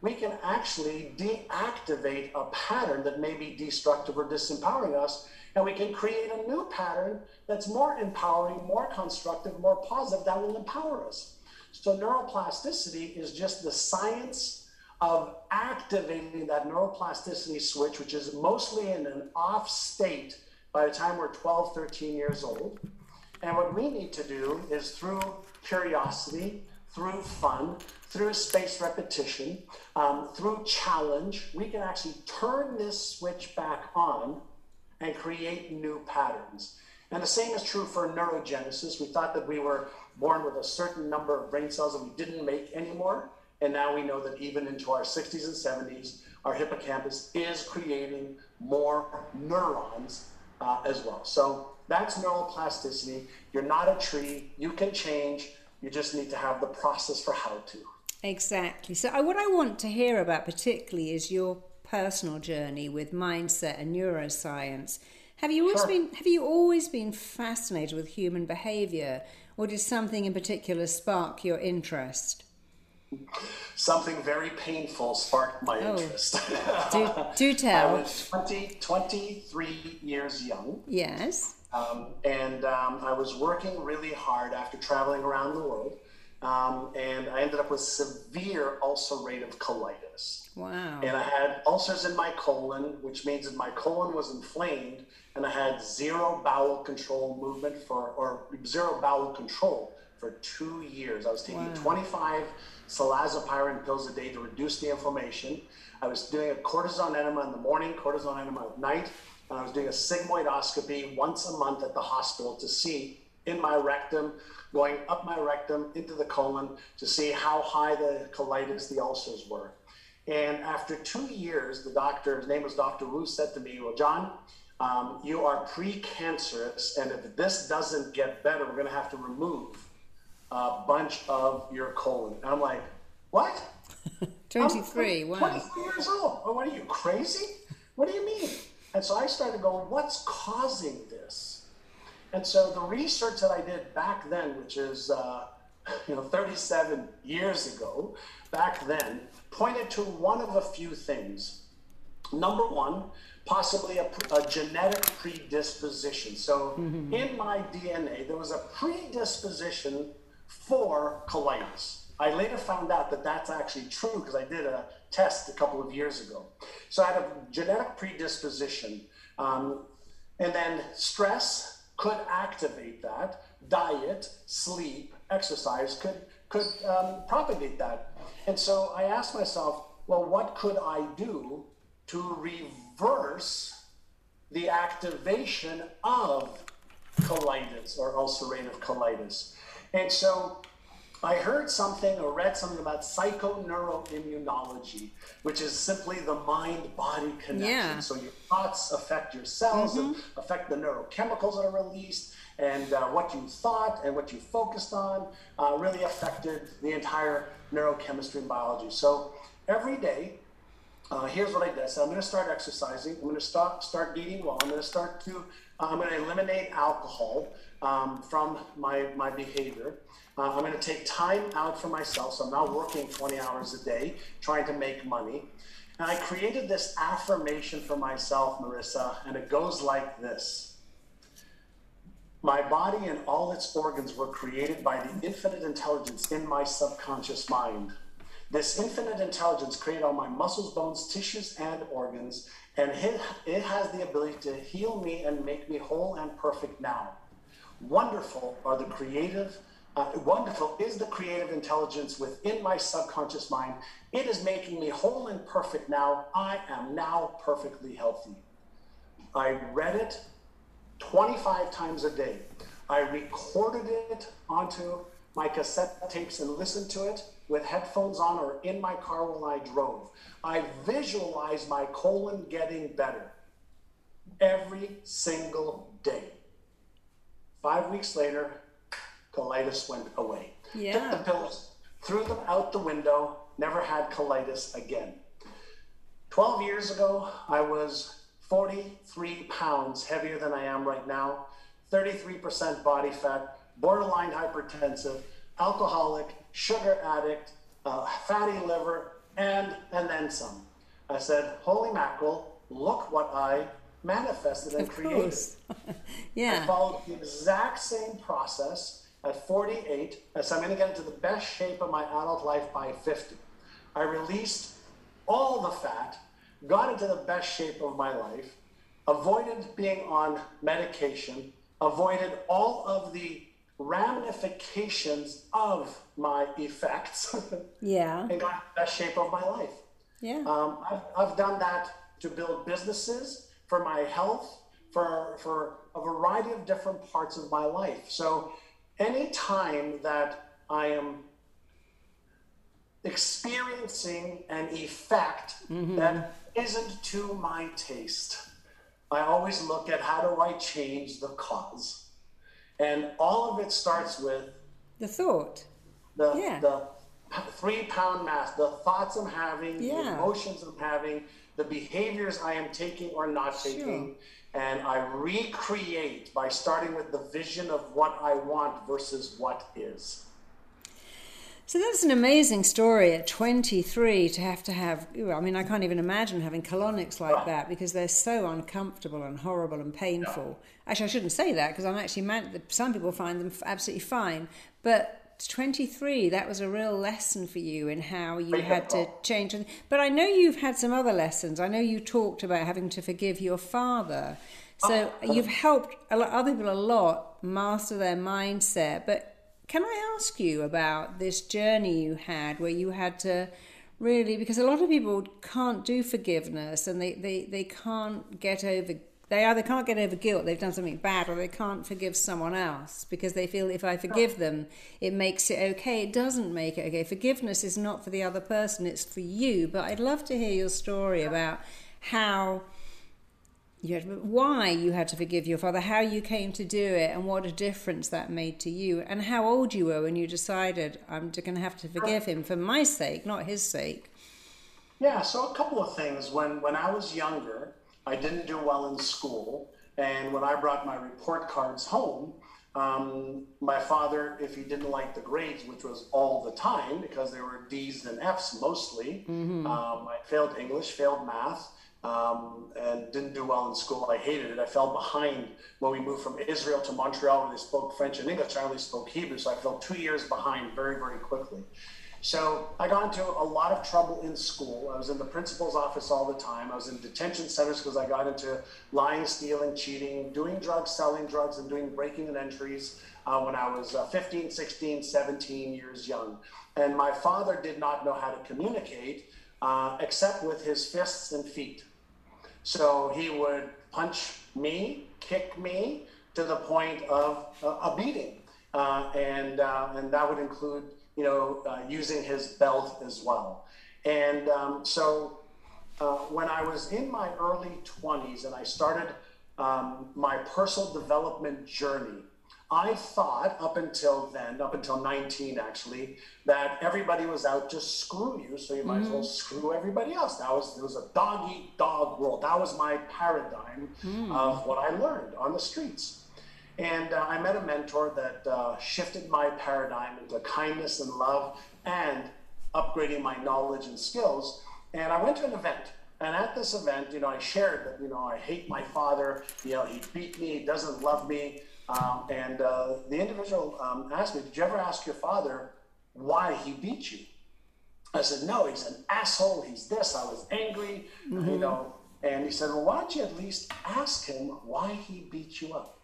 we can actually deactivate a pattern that may be destructive or disempowering us, and we can create a new pattern that's more empowering, more constructive, more positive that will empower us. So, neuroplasticity is just the science of activating that neuroplasticity switch, which is mostly in an off state by the time we're 12, 13 years old. And what we need to do is through curiosity, through fun, through spaced repetition, um, through challenge, we can actually turn this switch back on and create new patterns. And the same is true for neurogenesis. We thought that we were born with a certain number of brain cells that we didn't make anymore. And now we know that even into our 60s and 70s, our hippocampus is creating more neurons uh, as well. So that's neuroplasticity. You're not a tree. You can change. You just need to have the process for how to. Exactly. So, what I want to hear about particularly is your personal journey with mindset and neuroscience. Have you always sure. been Have you always been fascinated with human behavior, or did something in particular spark your interest? Something very painful sparked my oh. interest. do, do tell. I was 20, 23 years young. Yes. Um, and um, I was working really hard after traveling around the world. Um, and I ended up with severe ulcerative colitis. Wow. And I had ulcers in my colon, which means that my colon was inflamed, and I had zero bowel control movement for, or zero bowel control for two years. I was taking wow. 25 Salazopyrin pills a day to reduce the inflammation. I was doing a cortisone enema in the morning, cortisone enema at night, and I was doing a sigmoidoscopy once a month at the hospital to see in my rectum, going up my rectum into the colon to see how high the colitis, the ulcers were. And after two years, the doctor, his name was Dr. Wu, said to me, Well, John, um, you are precancerous, and if this doesn't get better, we're going to have to remove a bunch of your colon. And I'm like, What? 23, I'm, wow. 23 years old. Oh, what are you, crazy? What do you mean? And so I started going, What's causing this? And so the research that I did back then, which is uh, you know 37 years ago, back then, pointed to one of a few things. Number one, possibly a, a genetic predisposition. So mm-hmm. in my DNA, there was a predisposition for colitis. I later found out that that's actually true because I did a test a couple of years ago. So I had a genetic predisposition. Um, and then stress could activate that. Diet, sleep, exercise could, could um, propagate that. And so I asked myself, well, what could I do to reverse the activation of colitis or ulcerative colitis? And so I heard something or read something about psychoneuroimmunology, which is simply the mind body connection. Yeah. So your thoughts affect your cells mm-hmm. and affect the neurochemicals that are released and uh, what you thought and what you focused on uh, really affected the entire neurochemistry and biology. So every day, uh, here's what I did. So I'm going to start exercising. I'm going to start start eating well. I'm going to start to I'm going to eliminate alcohol um, from my my behavior. Uh, I'm going to take time out for myself. So I'm not working 20 hours a day trying to make money. And I created this affirmation for myself, Marissa, and it goes like this. My body and all its organs were created by the infinite intelligence in my subconscious mind. This infinite intelligence created all my muscles, bones, tissues, and organs, and it has the ability to heal me and make me whole and perfect now. Wonderful are the creative, uh, wonderful is the creative intelligence within my subconscious mind. It is making me whole and perfect now. I am now perfectly healthy. I read it 25 times a day. I recorded it onto my cassette tapes and listened to it with headphones on or in my car while I drove. I visualized my colon getting better every single day. Five weeks later, colitis went away. Yeah. Took the pills, threw them out the window, never had colitis again. 12 years ago, I was 43 pounds heavier than I am right now, 33% body fat, borderline hypertensive, alcoholic, sugar addict, uh, fatty liver, and and then some. I said, "Holy mackerel! Look what I manifested and created." yeah. I followed the exact same process at 48. I said, "I'm going to get into the best shape of my adult life by 50." I released all the fat got into the best shape of my life, avoided being on medication, avoided all of the ramifications of my effects. yeah. And got the best shape of my life. Yeah. Um, I've, I've done that to build businesses, for my health, for, for a variety of different parts of my life. So any time that I am experiencing an effect mm-hmm. that isn't to my taste. I always look at how do I change the cause. And all of it starts with the thought. The, yeah. the three pound mass, the thoughts I'm having, yeah. the emotions I'm having, the behaviors I am taking or not taking. Sure. And I recreate by starting with the vision of what I want versus what is. So that's an amazing story at 23 to have to have. I mean, I can't even imagine having colonics like oh. that because they're so uncomfortable and horrible and painful. Actually, I shouldn't say that because I'm actually mad. Some people find them absolutely fine, but 23 that was a real lesson for you in how you had to change but i know you've had some other lessons. I know you talked about having to forgive your father. So oh. you've helped other people a lot master their mindset but can I ask you about this journey you had where you had to really, because a lot of people can't do forgiveness and they, they, they can't get over, they either can't get over guilt, they've done something bad, or they can't forgive someone else because they feel if I forgive oh. them, it makes it okay. It doesn't make it okay. Forgiveness is not for the other person, it's for you. But I'd love to hear your story about how you had, why you had to forgive your father, how you came to do it, and what a difference that made to you, and how old you were when you decided, I'm going to have to forgive oh. him for my sake, not his sake. Yeah, so a couple of things. When, when I was younger, I didn't do well in school, and when I brought my report cards home, um, my father, if he didn't like the grades, which was all the time because they were D's and F's mostly, mm-hmm. um, I failed English, failed math, um, and didn't do well in school. I hated it. I fell behind when we moved from Israel to Montreal, where they spoke French and English. I only spoke Hebrew, so I fell two years behind very, very quickly. So I got into a lot of trouble in school. I was in the principal's office all the time. I was in detention centers because I got into lying, stealing, cheating, doing drugs, selling drugs, and doing breaking and entries uh, when I was uh, 15, 16, 17 years young. And my father did not know how to communicate uh, except with his fists and feet. So he would punch me, kick me to the point of a beating. Uh, and, uh, and that would include, you know, uh, using his belt as well. And um, so uh, when I was in my early 20s and I started um, my personal development journey, I thought up until then, up until 19 actually, that everybody was out to screw you, so you might mm-hmm. as well mm-hmm. screw everybody else. That was it was a dog eat dog world. That was my paradigm mm. of what I learned on the streets. And uh, I met a mentor that uh, shifted my paradigm into kindness and love and upgrading my knowledge and skills. And I went to an event. And at this event, you know, I shared that, you know, I hate my father. You know, he beat me. He doesn't love me. Um, and uh, the individual um, asked me, Did you ever ask your father why he beat you? I said, No, he's an asshole. He's this. I was angry, mm-hmm. you know. And he said, Well, why don't you at least ask him why he beat you up?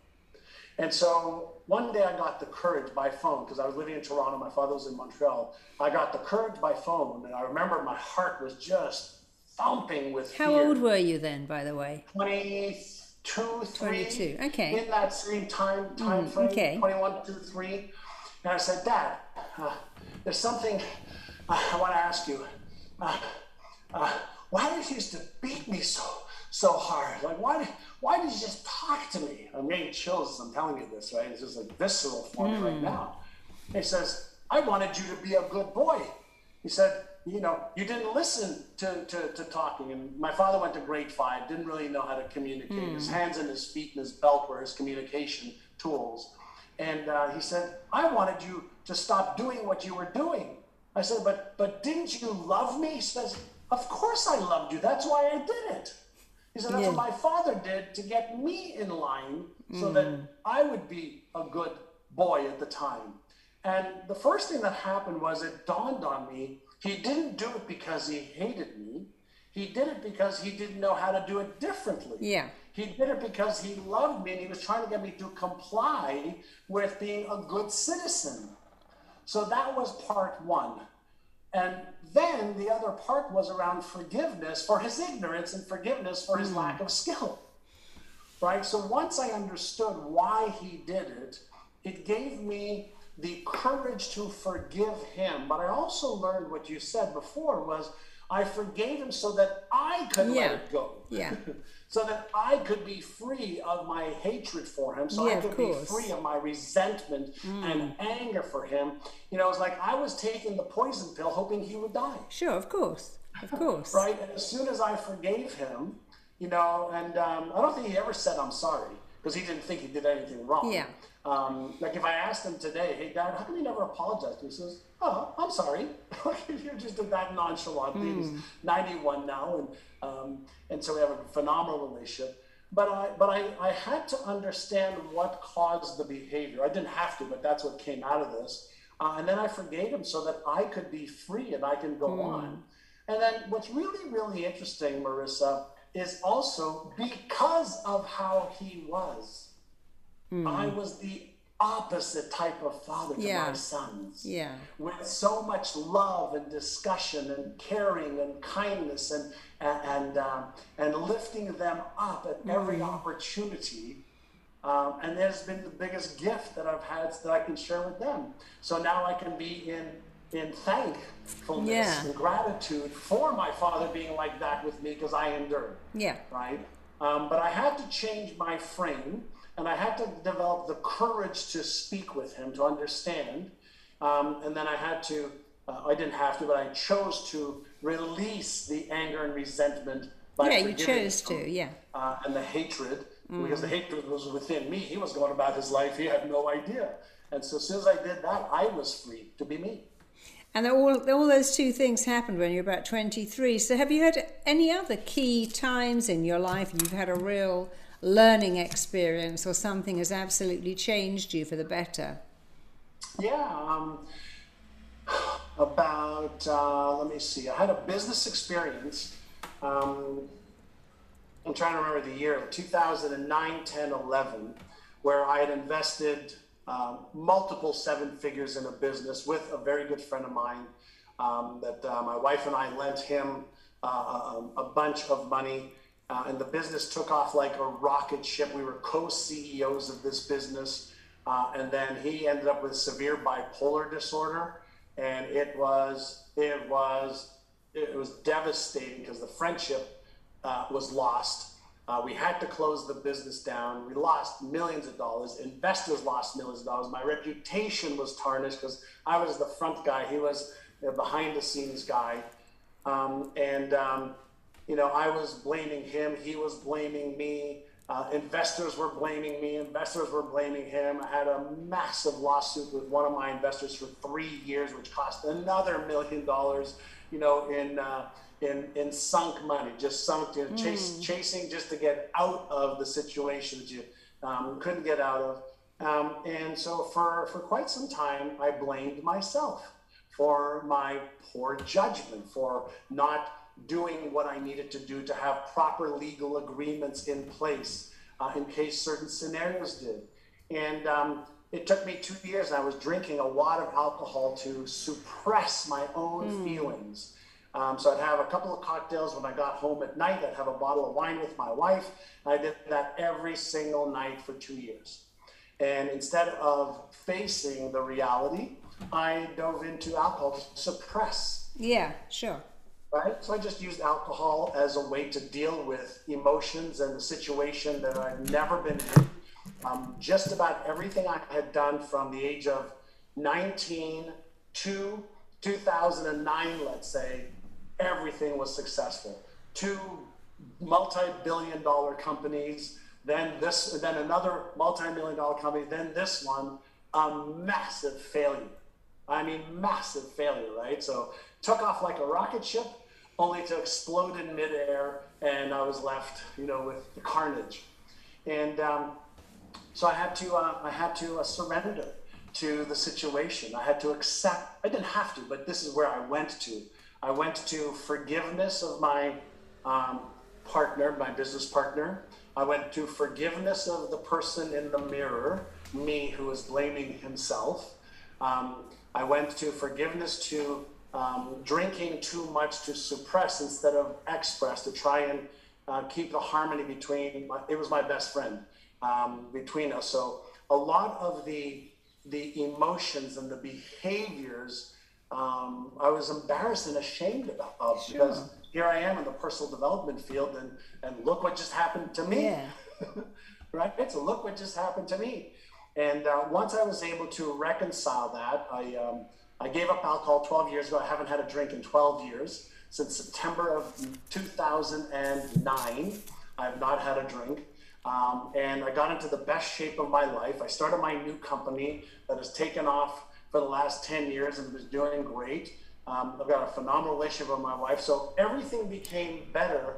And so one day I got the courage by phone because I was living in Toronto. My father was in Montreal. I got the courage by phone, and I remember my heart was just thumping with How fear. old were you then, by the way? 20 two, three. 22. Okay. In that same time time mm, frame, okay. 21, 2, 3. And I said, Dad, uh, there's something uh, I want to ask you. Uh, uh, why did you used to beat me so so hard? Like, why, why did you just talk to me? I'm getting chills as I'm telling you this, right? It's just like visceral for me mm. right now. he says, I wanted you to be a good boy. He said, you know, you didn't listen to, to, to, talking. And my father went to grade five, didn't really know how to communicate. Mm. His hands and his feet and his belt were his communication tools. And uh, he said, I wanted you to stop doing what you were doing. I said, but, but didn't you love me? He says, of course I loved you. That's why I did it. He said, that's yeah. what my father did to get me in line so mm. that I would be a good boy at the time. And the first thing that happened was it dawned on me he didn't do it because he hated me. He did it because he didn't know how to do it differently. Yeah. He did it because he loved me and he was trying to get me to comply with being a good citizen. So that was part one. And then the other part was around forgiveness for his ignorance and forgiveness for his mm. lack of skill. Right? So once I understood why he did it, it gave me the courage to forgive him. But I also learned what you said before was I forgave him so that I could Yeah. let it go. Yeah. so that I could be free of my hatred for him, so Yeah, I could be. Mm. free of my resentment and anger for him. You know, it's like I was taking the poison pill hoping he would die Sure, of course. Of course. right? And as soon as I forgave him, you know, and um, I don't think he ever said I'm sorry because he didn't think he did anything wrong. Yeah. Um, like if I asked him today, hey dad, how come you never apologized? He says, oh, I'm sorry. you just did that nonchalantly. He's 91 now, and um, and so we have a phenomenal relationship. But I, but I, I had to understand what caused the behavior. I didn't have to, but that's what came out of this. Uh, and then I forgave him so that I could be free and I can go on. And then what's really, really interesting, Marissa, is also because of how he was, I was the opposite type of father to Yeah. my sons. Yeah. With so much love and discussion and caring and kindness and and um, and lifting them up at every opportunity. Um, and it has been the biggest gift that I've had that I can share with them. So now I can be in in thankfulness Yeah. and gratitude for my father being like that with me because I endured Yeah. right? Um, but I had to change my frame and I had to develop the courage to speak with him, to understand. Um, and then I had to, uh, I didn't have to, but I chose to release the anger and resentment by Yeah, you chose to. Yeah. uh, and the hatred, because the hatred was within me. He was going about his life, he had no idea. And so as soon as I did that, I was free to be me. And all, all those two things happened when you were about 23. So, have you had any other key times in your life you've had a real learning experience or something has absolutely changed you for the better? Yeah, um, about, uh, let me see, I had a business experience. Um, I'm trying to remember the year, 2009, 10, 11, where I had invested um, multiple seven figures in a business with a very good friend of mine. Um, that uh, my wife and I lent him uh, a, a bunch of money, uh, and the business took off like a rocket ship. We were co CEOs of this business, uh, and then he ended up with severe bipolar disorder, and it was it was it was devastating because the friendship uh, was lost. Uh, we had to close the business down. We lost millions of dollars. Investors lost millions of dollars. My reputation was tarnished because I was the front guy. He was the behind the scenes guy. Um, and, um, you know, I was blaming him. He was blaming me. Uh, investors were blaming me. Investors were blaming him. I had a massive lawsuit with one of my investors for three years, which cost another million dollars, you know, in. Uh, in, in sunk money, just sunk, you know, chase, chasing just to get out of the situation that you um, couldn't get out of. Um, and so for, for quite some time, I blamed myself for my poor judgment, for not doing what I needed to do to have proper legal agreements in place uh, in case certain scenarios did. And um, it took me two years. And I was drinking a lot of alcohol to suppress my own feelings. Um, so I'd have a couple of cocktails when I got home at night. I'd have a bottle of wine with my wife. I did that every single night for two years. And instead of facing the reality, I dove into alcohol to suppress Yeah, sure. Right? So I just used alcohol as a way to deal with emotions and the situation that I'd never been in. Um, just about everything I had done from the age of 19 to 2009, let's say, everything was successful. Two multi-billion dollar companies, then this, then another multi-million dollar company, then this one, a massive failure. I mean, massive failure, right? So took off like a rocket ship, only to explode in midair, and I was left, you know, with the carnage. And um, so I had to, uh, I had to uh, surrender to the situation. I had to accept. I didn't have to, but this is where I went to. I went to forgiveness of my um, partner, my business partner. I went to forgiveness of the person in the mirror, me who was blaming himself. Um, I went to forgiveness to um, drinking too much to suppress instead of express to try and uh, keep the harmony between. My, it was my best friend um, between us. So a lot of the the emotions and the behaviors um, I was embarrassed and ashamed about of Sure. because here I am in the personal development field and and look what just happened to me. Yeah. right? So look what just happened to me. And uh, once I was able to reconcile that, I um, I gave up alcohol 12 years ago. I haven't had a drink in 12 years since September of 2009. I have not had a drink. Um, and I got into the best shape of my life. I started my new company that has taken off for the last 10 years and is doing great. Um, I've got a phenomenal relationship with my wife. So everything became better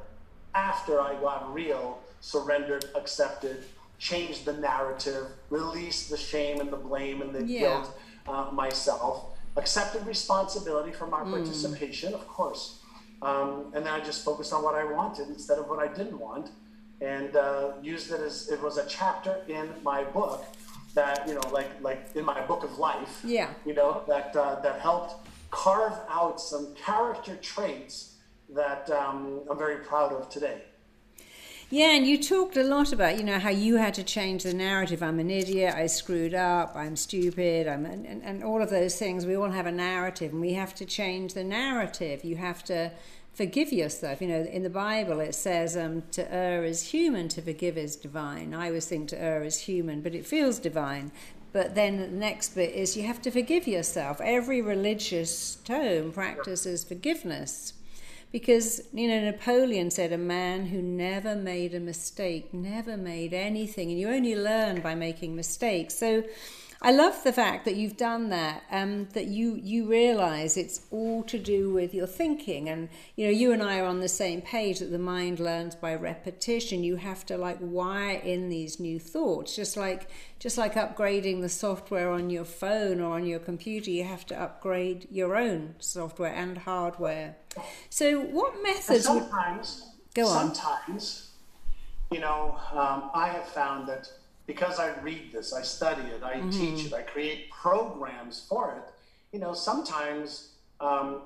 after I got real, surrendered, accepted, changed the narrative, released the shame and the blame and the Yeah. guilt uh, myself, accepted responsibility for my participation, of course. Um, and then I just focused on what I wanted instead of what I didn't want, and uh, used it as it was a chapter in my book that you know, like like in my book of life. Yeah. You know that uh, that helped carve out some character traits that um, I'm very proud of today. Yeah, and you talked a lot about, you know, how you had to change the narrative. I'm an idiot, I screwed up, I'm stupid, I'm, and, and, and all of those things. We all have a narrative, and we have to change the narrative. You have to forgive yourself. You know, in the Bible it says, um, to err is human, to forgive is divine. I always think to err is human, but it feels divine. But then the next bit is you have to forgive yourself. Every religious tome practices forgiveness. Because, you know, Napoleon said a man who never made a mistake, never made anything, and you only learn by making mistakes. So I love the fact that you've done that, um, that you, you realize it's all to do with your thinking. And, you know, you and I are on the same page that the mind learns by repetition. You have to like wire in these new thoughts, just like, just like upgrading the software on your phone or on your computer, you have to upgrade your own software and hardware. So, what And methods would Go on. sometimes, you know, um, I have found that because I read this, I study it, I Mm-hmm. teach it, I create programs for it. You know, sometimes um,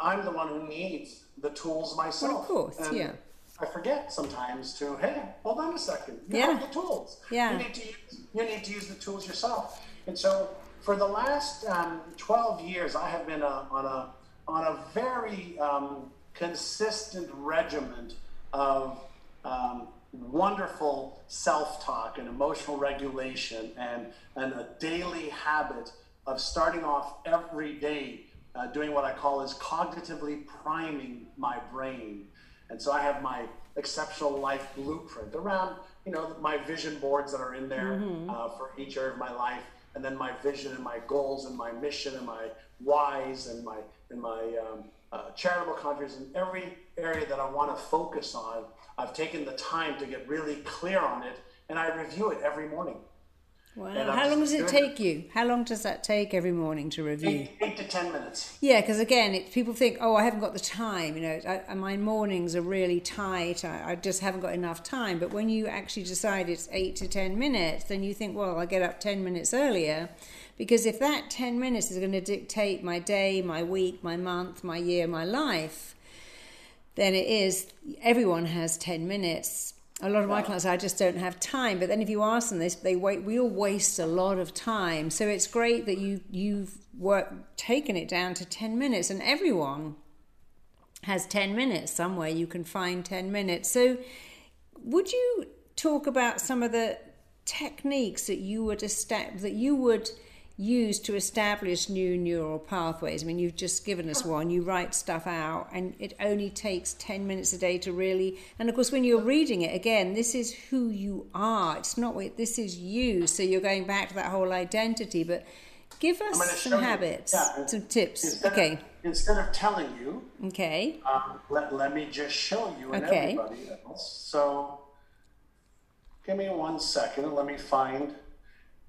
I'm the one who needs the tools myself. Of course, And yeah. I forget sometimes to hey, hold on a second. You Yeah. have the tools. Yeah. You need to use, you need to use the tools yourself. And so for the last um, 12 years, I have been a, on a on a very um, consistent regimen of um, wonderful self-talk and emotional regulation and, and a daily habit of starting off every day uh, doing what I call is cognitively priming my brain. And so I have my exceptional life blueprint around, you know, my vision boards that are in there uh, for each area of my life, and then my vision and my goals and my mission and my whys and my and my um, uh, charitable contributions in every area that I want to focus on. I've taken the time to get really clear on it, and I review it every morning. Wow. How long does it take you? How long does that take every morning to review? Eight, eight to ten minutes. Yeah, because again, it, people think, oh, I haven't got the time. You know, I, my mornings are really tight. I, I just haven't got enough time. But when you actually decide it's eight to ten minutes, then you think, well, I get up ten minutes earlier, because if that ten minutes is going to dictate my day, my week, my month, my year, my life, then it is everyone has 10 minutes. A lot of my clients i just don't have time. But then if you ask them this they wait we all waste a lot of time. So it's great that you you've worked taken it down to 10 minutes and everyone has 10 minutes. Somewhere you can find 10 minutes. So would you talk about some of the techniques that you would that you would use to establish new neural pathways? I mean, you've just given us one. You write stuff out, and it only takes ten minutes a day to really. And of course, when you're reading it again, this is who you are. It's not what this is you. So you're going back to that whole identity. But give us some you. habits, Yeah, some tips. Instead Okay, Of, instead of telling you, okay, um, let, let me just show you and Okay. everybody else. So, give me one second. Let me find.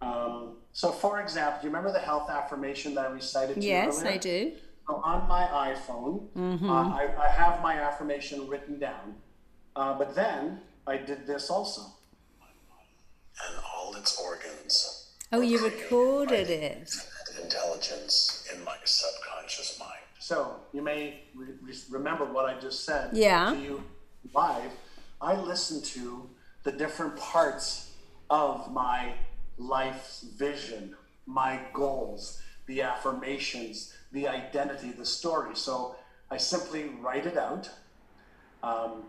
Um, so, for example, do you remember the health affirmation that I recited to yes, you earlier? I do. So on my iPhone, Mm-hmm. uh, I, I have my affirmation written down. Uh, but then I did this also. and all its organs. Oh, you recorded it. Intelligence in my subconscious mind. So you may re- re- remember what I just said Yeah. to you live. I listened to the different parts of my life's vision my goals, the affirmations, the identity, the story. So I simply write it out. Um,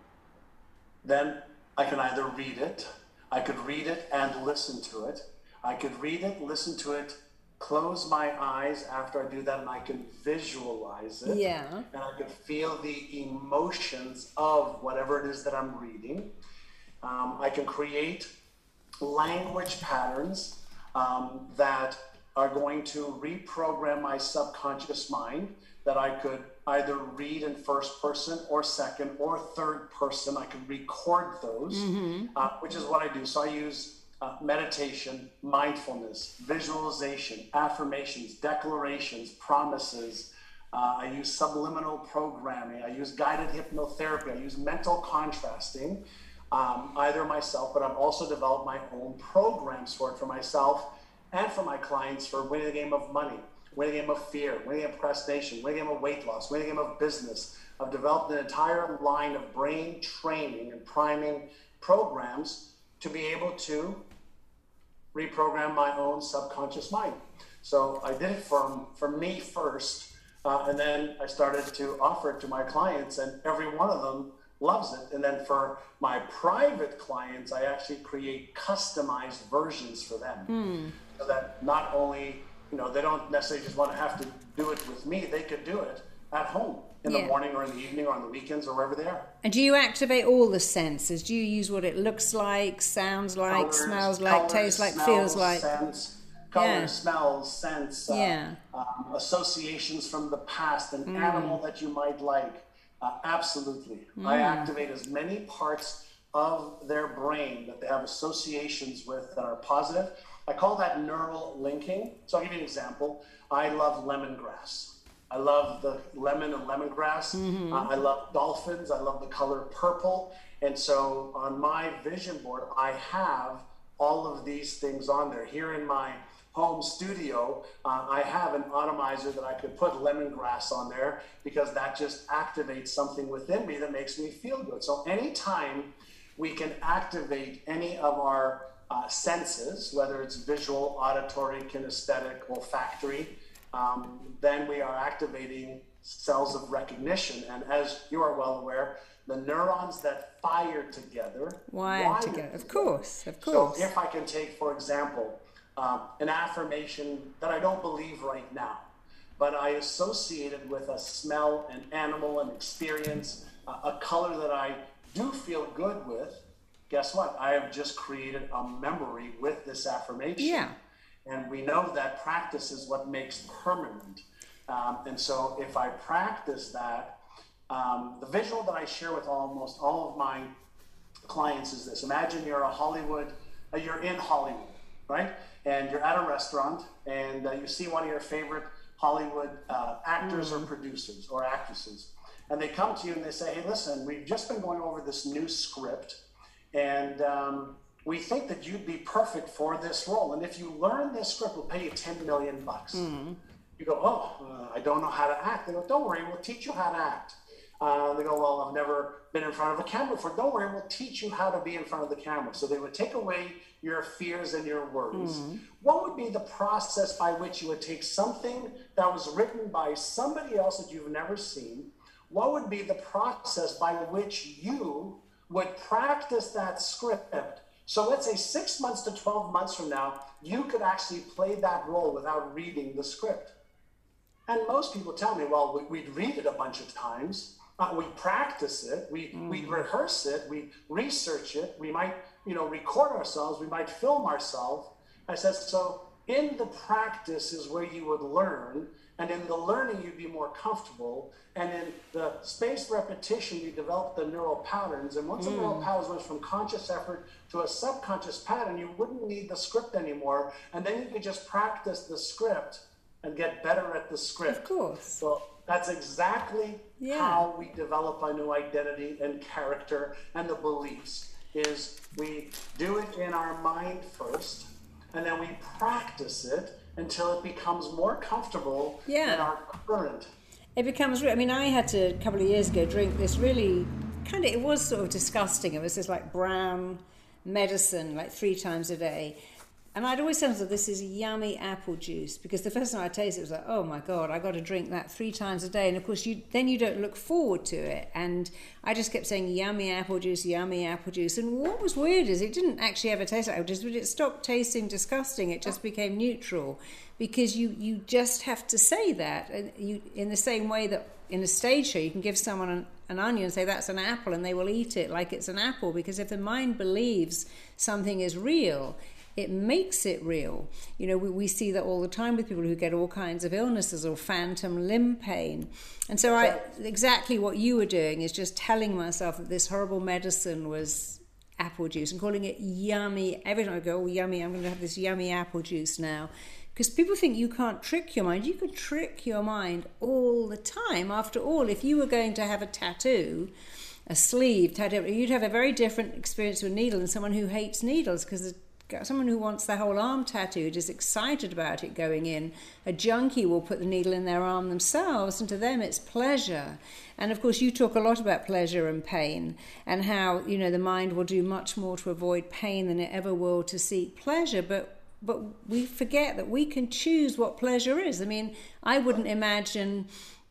then I can either read it, I could read it and listen to it. I could read it, listen to it, close my eyes after I do that, and I can visualize it. Yeah. And I can feel the emotions of whatever it is that I'm reading. Um, I can create language patterns um, that are going to reprogram my subconscious mind that I could either read in first person or second or third person. I could record those, uh, which is what I do. So I use uh, meditation, mindfulness, visualization, affirmations, declarations, promises. Uh, I use subliminal programming. I use guided hypnotherapy. I use mental contrasting, um, either myself, but I've also developed my own programs for it for myself and for my clients for winning the game of money, winning the game of fear, winning the game of procrastination, winning the game of weight loss, winning the game of business. I've developed an entire line of brain training and priming programs to be able to reprogram my own subconscious mind. So I did it for, for me first, uh, and then I started to offer it to my clients, and every one of them loves it. And then for my private clients, I actually create customized versions for them, so that not only you know they don't necessarily just want to have to do it with me; they could do it at home in Yeah. the morning or in the evening or on the weekends or wherever they are. And do you activate all the senses? Do you use what it looks like, sounds like, Colors, smells like, colors, tastes like, smells, feels like? Sense, colors, Yeah. smells, sense, uh, Yeah. um, associations from the past, an Mm. animal that you might like. Uh, absolutely. Mm. I activate as many parts of their brain that they have associations with that are positive. I call that neural linking. So I'll give you an example. I love lemongrass. I love the lemon and lemongrass. Mm-hmm. Uh, I love dolphins. I love the color purple. And so on my vision board, I have all of these things on there. Here in my home studio, uh, I have an atomizer that I could put lemongrass on there because that just activates something within me that makes me feel good. So anytime we can activate any of our uh, senses, whether it's visual, auditory, kinesthetic, olfactory, um, then we are activating cells of recognition. And as you are well aware, the neurons that fire together Wire wire together. Of course, of course. So course. if I can take, for example, um, an affirmation that I don't believe right now, but I associate it with a smell, an animal, an experience, a, a color that I do feel good with, guess what? I have just created a memory with this affirmation. Yeah. And we know that practice is what makes permanent. Um, and so if I practice that, um, the visual that I share with almost all of my clients is this imagine you're a hollywood uh, you're in hollywood right and you're at a restaurant and uh, you see one of your favorite hollywood uh, actors or producers or actresses and they come to you and they say hey listen we've just been going over this new script and um, we think that you'd be perfect for this role and if you learn this script we'll pay you 10 million bucks you go, oh, uh, I don't know how to act. They go, don't worry, we'll teach you how to act. Uh, they go, well, I've never been in front of a camera before. Don't worry, we'll teach you how to be in front of the camera. So they would take away your fears and your worries. What would be the process by which you would take something that was written by somebody else that you've never seen? What would be the process by which you would practice that script? So let's say six months to 12 months from now, you could actually play that role without reading the script. And most people tell me, well, we'd read it a bunch of times. Uh, we practice it. We, we rehearse it. We research it. We might, you know, record ourselves. We might film ourselves. I said, so in the practice is where you would learn. And in the learning, you'd be more comfortable. And in the spaced repetition, you develop the neural patterns. And once the neural patterns went from conscious effort to a subconscious pattern, you wouldn't need the script anymore. And then you could just practice the script and get better at the script. Of course. So that's exactly Yeah. how we develop a new identity and character and the beliefs is we do it in our mind first and then we practice it until it becomes more comfortable Yeah. in our current It becomes. I mean, I had to a couple of years ago drink this really kind of. It was sort of disgusting. It was this like brown medicine, like three times a day. And I'd always tell myself this is yummy apple juice because the first time I tasted it, it was like, oh my god, I got to drink that three times a day. And of course, you then you don't look forward to it. And I just kept saying yummy apple juice, yummy apple juice. And what was weird is it didn't actually ever taste like apple juice, but it stopped tasting disgusting. It just oh. became neutral because you you just have to say that. And you in the same way that in a stage show you can give someone an, an onion and say that's an apple and they will eat it like it's an apple because if the mind believes something is real it makes it real. You know, we, we see that all the time with people who get all kinds of illnesses or phantom limb pain. And so I exactly what you were doing is just telling myself that this horrible medicine was apple juice and calling it yummy. Every time I go, oh, yummy, I'm going to have this yummy apple juice now. Because people think you can't trick your mind. You can trick your mind all the time. After all, if you were going to have a tattoo, a sleeve tattoo, you'd have a very different experience with a needle than someone who hates needles because someone who wants their whole arm tattooed is excited about it going in. A junkie will put the needle in their arm themselves, and to them it's pleasure. And of course, you talk a lot about pleasure and pain, and how you know the mind will do much more to avoid pain than it ever will to seek pleasure. But but we forget that we can choose what pleasure is. I mean, I wouldn't imagine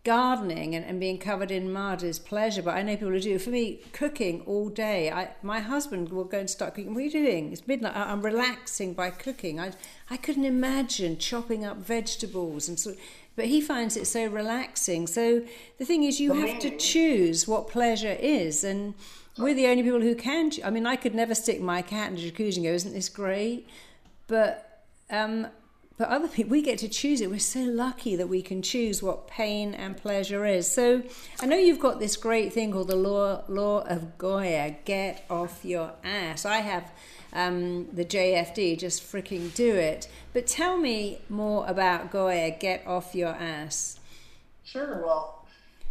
gardening and, and being covered in mud is pleasure, but I know people who do. For me, cooking all day. I, my husband will go and start cooking. What are you doing? It's midnight. I, am relaxing by cooking. I, I couldn't imagine chopping up vegetables and so. But he finds it so relaxing. So the thing is, you have to choose what pleasure is, and we're the only people who can. I mean, I could never stick my cat in a jacuzzi and go, "Isn't this great?" But um, but other people, we get to choose it. We're so lucky that we can choose what pain and pleasure is. So I know you've got this great thing called the law law of Goya. Get off your ass. I have um, the JFD. Just freaking do it. But tell me more about Goya. Get off your ass. Sure. Well,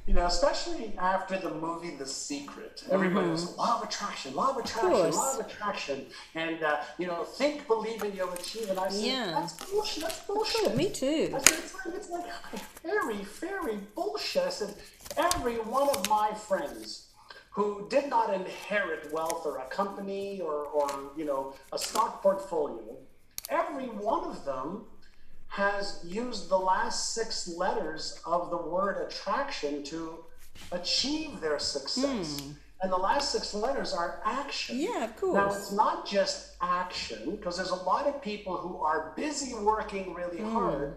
you know, especially after the movie The Secret, everybody mm-hmm. was law of attraction, law of attraction, of law of attraction, and uh, you know, think, believe, and you'll achieve. And I said, yeah. that's bullshit. That's bullshit. me too. I said, it's like, it's like very, very bullshit. I said, every one of my friends who did not inherit wealth or a company or, or you know, a stock portfolio, every one of them has used the last six letters of the word attraction to achieve their success. Mm. And the last six letters are action. Yeah, of course. Now, it's not just action, because there's a lot of people who are busy working really mm. hard,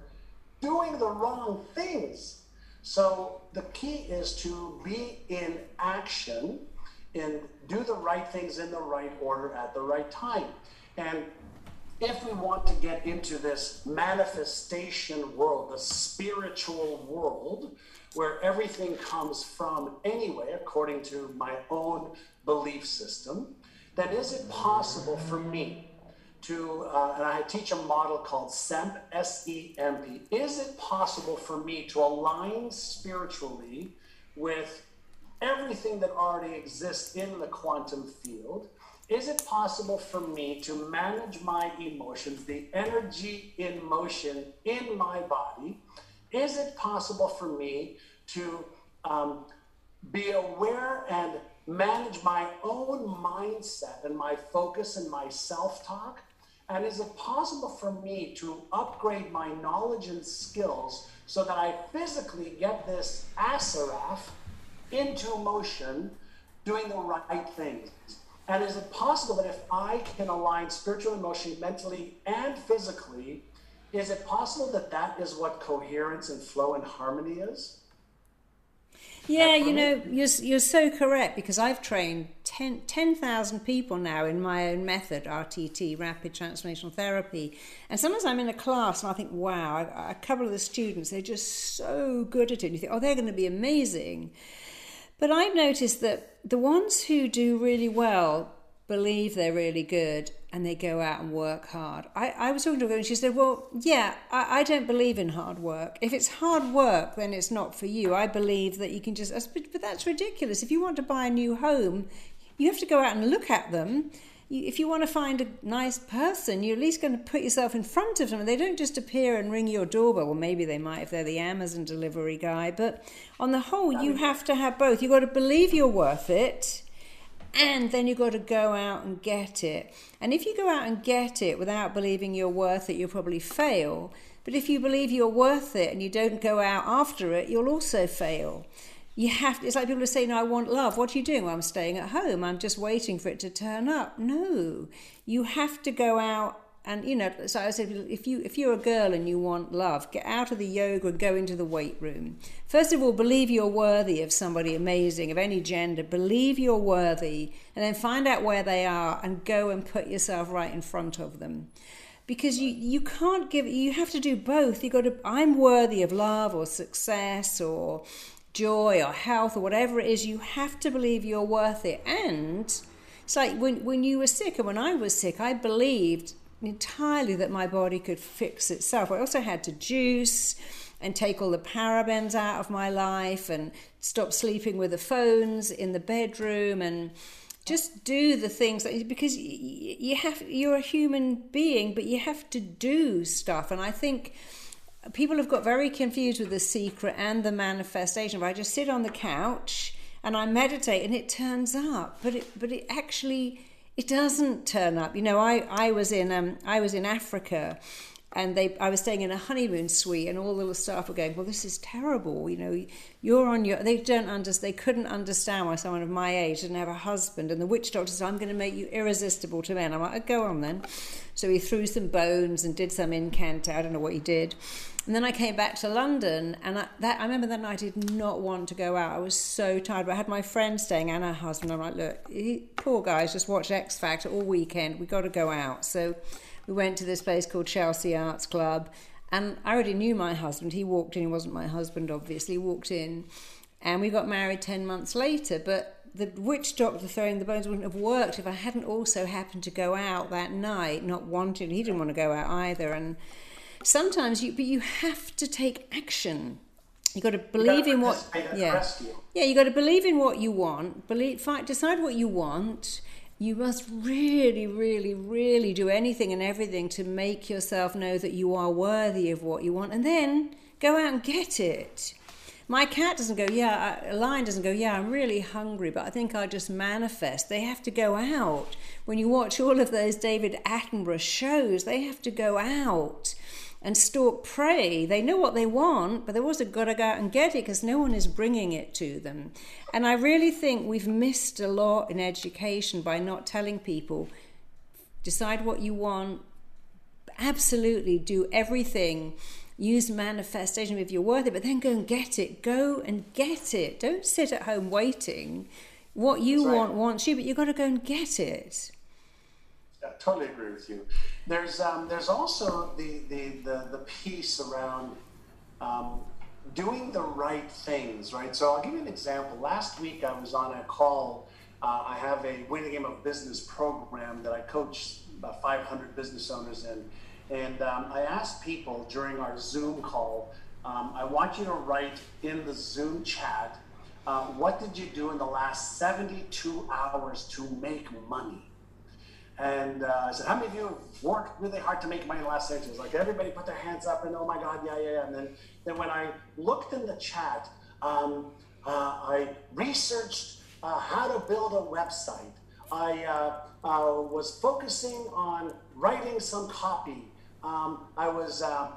doing the wrong things. So, the key is to be in action and do the right things in the right order at the right time. And if we want to get into this manifestation world, the spiritual world, where everything comes from anyway, according to my own belief system, then is it possible for me to, uh, and I teach a model called SEMP, S E M P, is it possible for me to align spiritually with everything that already exists in the quantum field? Is it possible for me to manage my emotions, the energy in motion in my body? Is it possible for me to um, be aware and manage my own mindset and my focus and my self talk? And is it possible for me to upgrade my knowledge and skills so that I physically get this Asaraf into motion doing the right things? And is it possible that if I can align spiritual, emotionally, mentally, and physically, is it possible that that is what coherence and flow and harmony is? Yeah, you know, you're, you're so correct because I've trained 10,000 10, people now in my own method, RTT, Rapid Transformational Therapy. And sometimes I'm in a class and I think, wow, a couple of the students, they're just so good at it. And you think, oh, they're going to be amazing. But I've noticed that the ones who do really well believe they're really good and they go out and work hard. I, I was talking to her and she said, Well, yeah, I, I don't believe in hard work. If it's hard work, then it's not for you. I believe that you can just, but, but that's ridiculous. If you want to buy a new home, you have to go out and look at them if you want to find a nice person, you're at least going to put yourself in front of them. They don't just appear and ring your doorbell. Well, maybe they might if they're the Amazon delivery guy. But on the whole, you have to have both. You've got to believe you're worth it. and then you've got to go out and get it. And if you go out and get it without believing you're worth it, you'll probably fail. But if you believe you're worth it and you don't go out after it, you'll also fail. You have to, it's like people are saying, I want love. What are you doing? Well, I'm staying at home. I'm just waiting for it to turn up. No, you have to go out and you know so i said if you if you're a girl and you want love get out of the yoga and go into the weight room first of all believe you're worthy of somebody amazing of any gender believe you're worthy and then find out where they are and go and put yourself right in front of them because you you can't give you have to do both you got to i'm worthy of love or success or joy or health or whatever it is you have to believe you're worth it and it's like when, when you were sick and when I was sick, I believed entirely that my body could fix itself. I also had to juice and take all the parabens out of my life and stop sleeping with the phones in the bedroom and just do the things that, because you have you're a human being but you have to do stuff and I think people have got very confused with the secret and the manifestation but I just sit on the couch and I meditate and it turns up but it but it actually it doesn't turn up. You know, I, I was in um, I was in Africa and they I was staying in a honeymoon suite and all the little staff were going, Well, this is terrible, you know, you're on your they don't understand they couldn't understand why someone of my age didn't have a husband and the witch doctor said, I'm gonna make you irresistible to men. I'm like, oh, go on then. So he threw some bones and did some incant, I don't know what he did. And then I came back to London, and I, that, I remember that night I did not want to go out. I was so tired. But I had my friend staying and her husband. I'm like, look, he, poor guys just watched X Factor all weekend. We got to go out. So we went to this place called Chelsea Arts Club, and I already knew my husband. He walked in. He wasn't my husband, obviously. He walked in, and we got married ten months later. But the witch doctor throwing the bones wouldn't have worked if I hadn't also happened to go out that night, not wanting. He didn't want to go out either, and sometimes you but you have to take action you got to believe in what yeah yeah you got to believe in what you want believe fight, decide what you want you must really really really do anything and everything to make yourself know that you are worthy of what you want and then go out and get it. My cat doesn't go yeah a lion doesn't go yeah i'm really hungry but i think I'll just manifest. They have to go out. When you watch all of those david attenborough shows they have to go out and stalk prey. They know what they want, but they've also got to go out and get it because no one is bringing it to them. And I really think we've missed a lot in education by not telling people decide what you want, absolutely do everything. Use manifestation if you're worth it, but then go and get it. Go and get it. Don't sit at home waiting. What you right. want wants you, but you've got to go and get it. I totally agree with you. There's um, there's also the, the, the, the piece around um, doing the right things, right? So I'll give you an example. Last week I was on a call. Uh, I have a Win the Game of Business program that I coach about 500 business owners in. And um, I asked people during our Zoom call, um, I want you to write in the Zoom chat, uh, what did you do in the last 72 hours to make money? And uh, I said, How many of you have worked really hard to make money the last six years? Like everybody put their hands up and oh my God, yeah, yeah, yeah. And then, then when I looked in the chat, um, uh, I researched uh, how to build a website. I uh, uh, was focusing on writing some copy. Um, I was uh,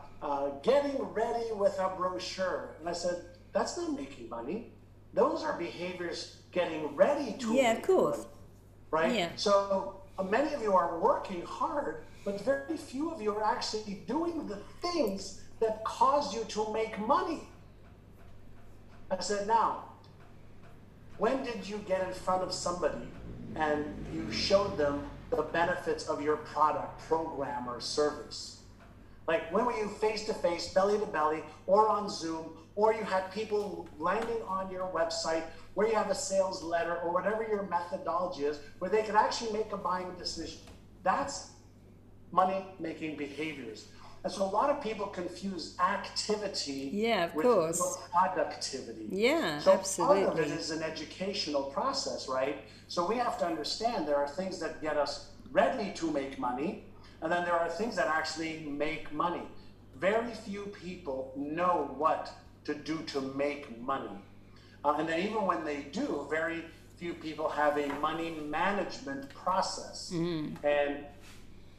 getting ready with a brochure. And I said, That's not making money. Those are behaviors getting ready to. Yeah, of course. Money, right? Yeah. So Uh, many of you are working hard, but very few of you are actually doing the things that cause you to make money. I said, now, when did you get in front of somebody and you showed them the benefits of your product, program, or service? Like when were you face to face, belly to belly, or on Zoom, or you had people landing on your website where you have a sales letter or whatever your methodology is, where they can actually make a buying decision. That's money making behaviors. And so a lot of people confuse activity yeah, of with course. productivity. Yeah, so absolutely. part of it is an educational process, right? So we have to understand there are things that get us ready to make money, and then there are things that actually make money. Very few people know what to do to make money. Uh, and then even when they do, very few people have a money management process. Mm-hmm. And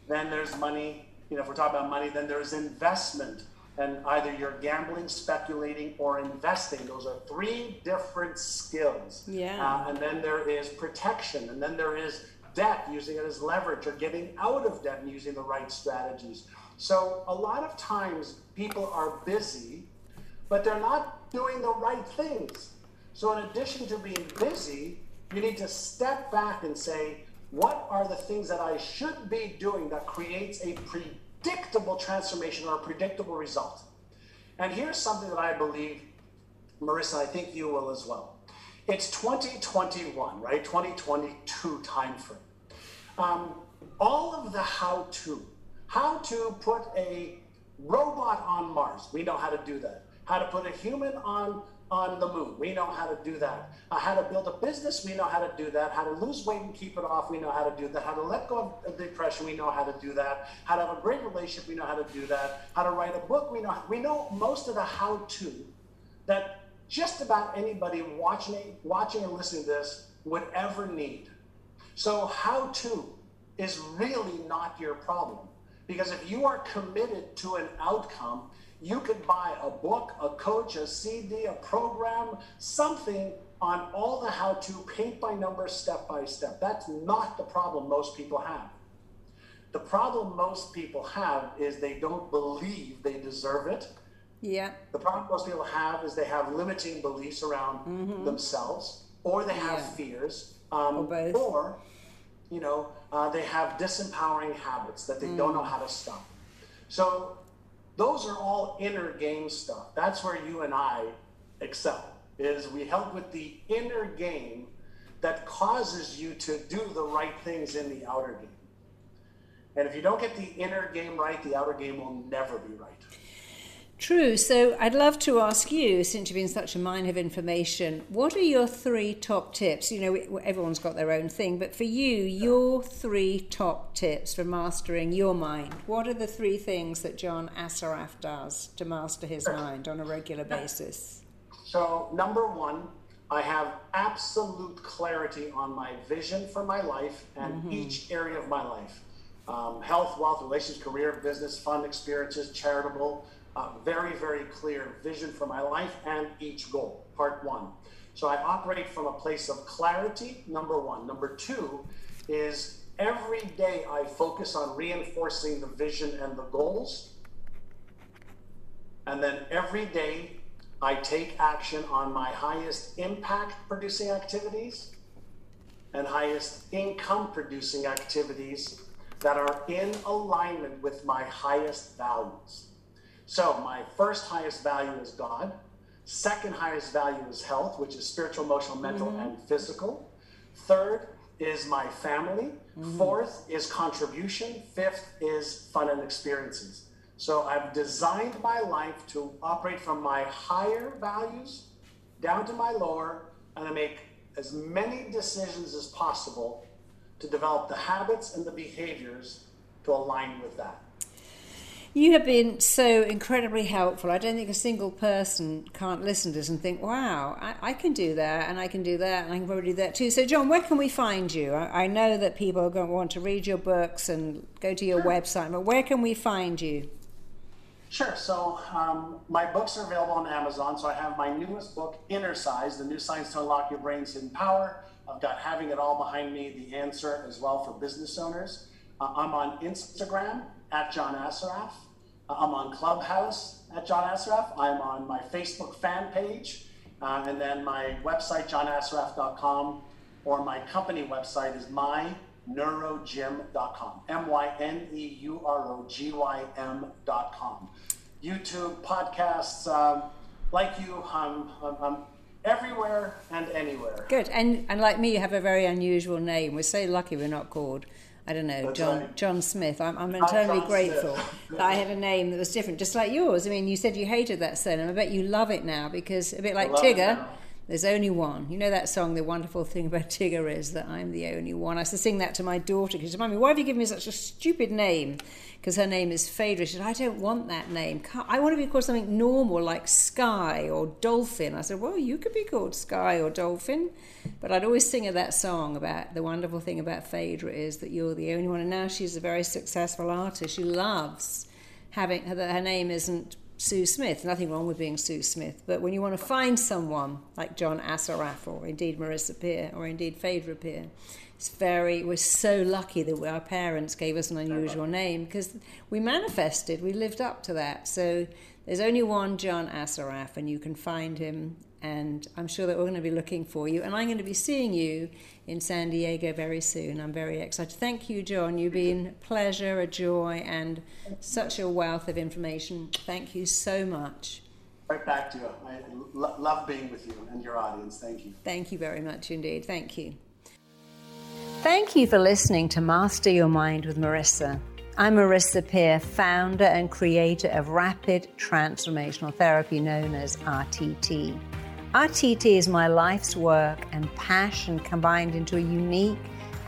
then there's money, you know, if we're talking about money, then there's investment. And either you're gambling, speculating, or investing. Those are three different skills. Yeah. Uh, and then there is protection. And then there is debt, using it as leverage, or getting out of debt and using the right strategies. So a lot of times people are busy, but they're not doing the right things. So in addition to being busy, you need to step back and say, what are the things that I should be doing that creates a predictable transformation or a predictable result? And here's something that I believe, Marissa, I think you will as well. It's 2021, right? 2022 timeframe. Um, all of the how to, how to put a robot on Mars, we know how to do that. How to put a human on on the moon. We know how to do that. Uh, how to build a business, we know how to do that. How to lose weight and keep it off, we know how to do that. How to let go of depression, we know how to do that. How to have a great relationship, we know how to do that. How to write a book, we know we know most of the how to that just about anybody watching watching and listening to this would ever need. So how to is really not your problem. Because if you are committed to an outcome, you could buy a book, a coach, a CD, a program, something on all the how to, paint by number, step by step. That's not the problem most people have. The problem most people have is they don't believe they deserve it. Yeah. The problem most people have is they have limiting beliefs around themselves, or they have Yeah. fears, um, Or or you know, uh, they have disempowering habits that they don't know how to stop. So those are all inner game stuff. That's where you and I excel. Is we help with the inner game that causes you to do the right things in the outer game. And if you don't get the inner game right, the outer game will never be right. True. So I'd love to ask you, since you've been such a mine of information, what are your three top tips? You know, everyone's got their own thing, but for you, your three top tips for mastering your mind. What are the three things that John Assaraf does to master his mind on a regular basis? So, number one, I have absolute clarity on my vision for my life and each area of my life um, health, wealth, relations, career, business, fun experiences, charitable. Uh, very, very clear vision for my life and each goal. Part one. So, I operate from a place of clarity, number one. Number two is every day I focus on reinforcing the vision and the goals. And then every day I take action on my highest impact producing activities and highest income producing activities that are in alignment with my highest values. So, my first highest value is God. Second highest value is health, which is spiritual, emotional, mental, mm-hmm. and physical. Third is my family. Mm-hmm. Fourth is contribution. Fifth is fun and experiences. So I've designed my life to operate from my higher values down to my lower, and I make as many decisions as possible to develop the habits and the behaviors to align with that. You have been so incredibly helpful. I don't think a single person can't listen to this and think, wow, I, I can do that and I can do that and I can probably do that too. So, John, where can we find you? I, I know that people are going to want to read your books and go to your website, but where can we find you? Sure. So um, my books are available on Amazon. So I have my newest book, Innercise, the new science to unlock your brain's hidden power. I've got Having It All Behind Me, the answer as well for business owners. Uh, I'm on Instagram at John Assaraf. Uh, I'm on Clubhouse at John Assaraf. I'm on my Facebook fan page. Uh, and then my website, johnassaraf.com, or my company website is myneurogym.com. M Y N E U R O G Y M.com. YouTube, podcasts, um, like you, I'm, I'm, I'm everywhere and anywhere. Good. And, and like me, you have a very unusual name. We're so lucky we're not called, I don't know, That's John, right. John Smith. I'm, I'm eternally grateful that I had a name that was different, just like yours. I mean, you said you hated that surname. I bet you love it now because a bit like Tigger. There's only one. You know that song, The Wonderful Thing About Tigger is that I'm the only one. I used to sing that to my daughter because she said, Mommy, why have you given me such a stupid name? Because her name is Phaedra. She said, I don't want that name. I want to be called something normal like Sky or Dolphin. I said, Well, you could be called Sky or Dolphin. But I'd always sing her that song about the wonderful thing about Phaedra is that you're the only one. And now she's a very successful artist. She loves having her, her name isn't Sue Smith. Nothing wrong with being Sue Smith, but when you want to find someone like John Assaraf or indeed Marissa Peer or indeed Phaedra Peer, it's very. We're so lucky that our parents gave us an unusual name because we manifested, we lived up to that. So there's only one John Assaraf, and you can find him. And I'm sure that we're going to be looking for you, and I'm going to be seeing you in San Diego very soon. I'm very excited. Thank you, John. You've been a pleasure, a joy, and such a wealth of information. Thank you so much. Right back to you. I lo- love being with you and your audience. Thank you. Thank you very much indeed. Thank you. Thank you for listening to Master Your Mind with Marissa. I'm Marissa Peer, founder and creator of Rapid Transformational Therapy known as RTT. RTT is my life's work and passion combined into a unique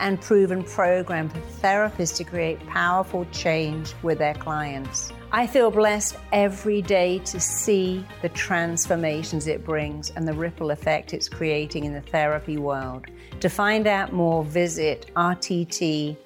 and proven program for therapists to create powerful change with their clients. I feel blessed every day to see the transformations it brings and the ripple effect it's creating in the therapy world. To find out more, visit rtt.com.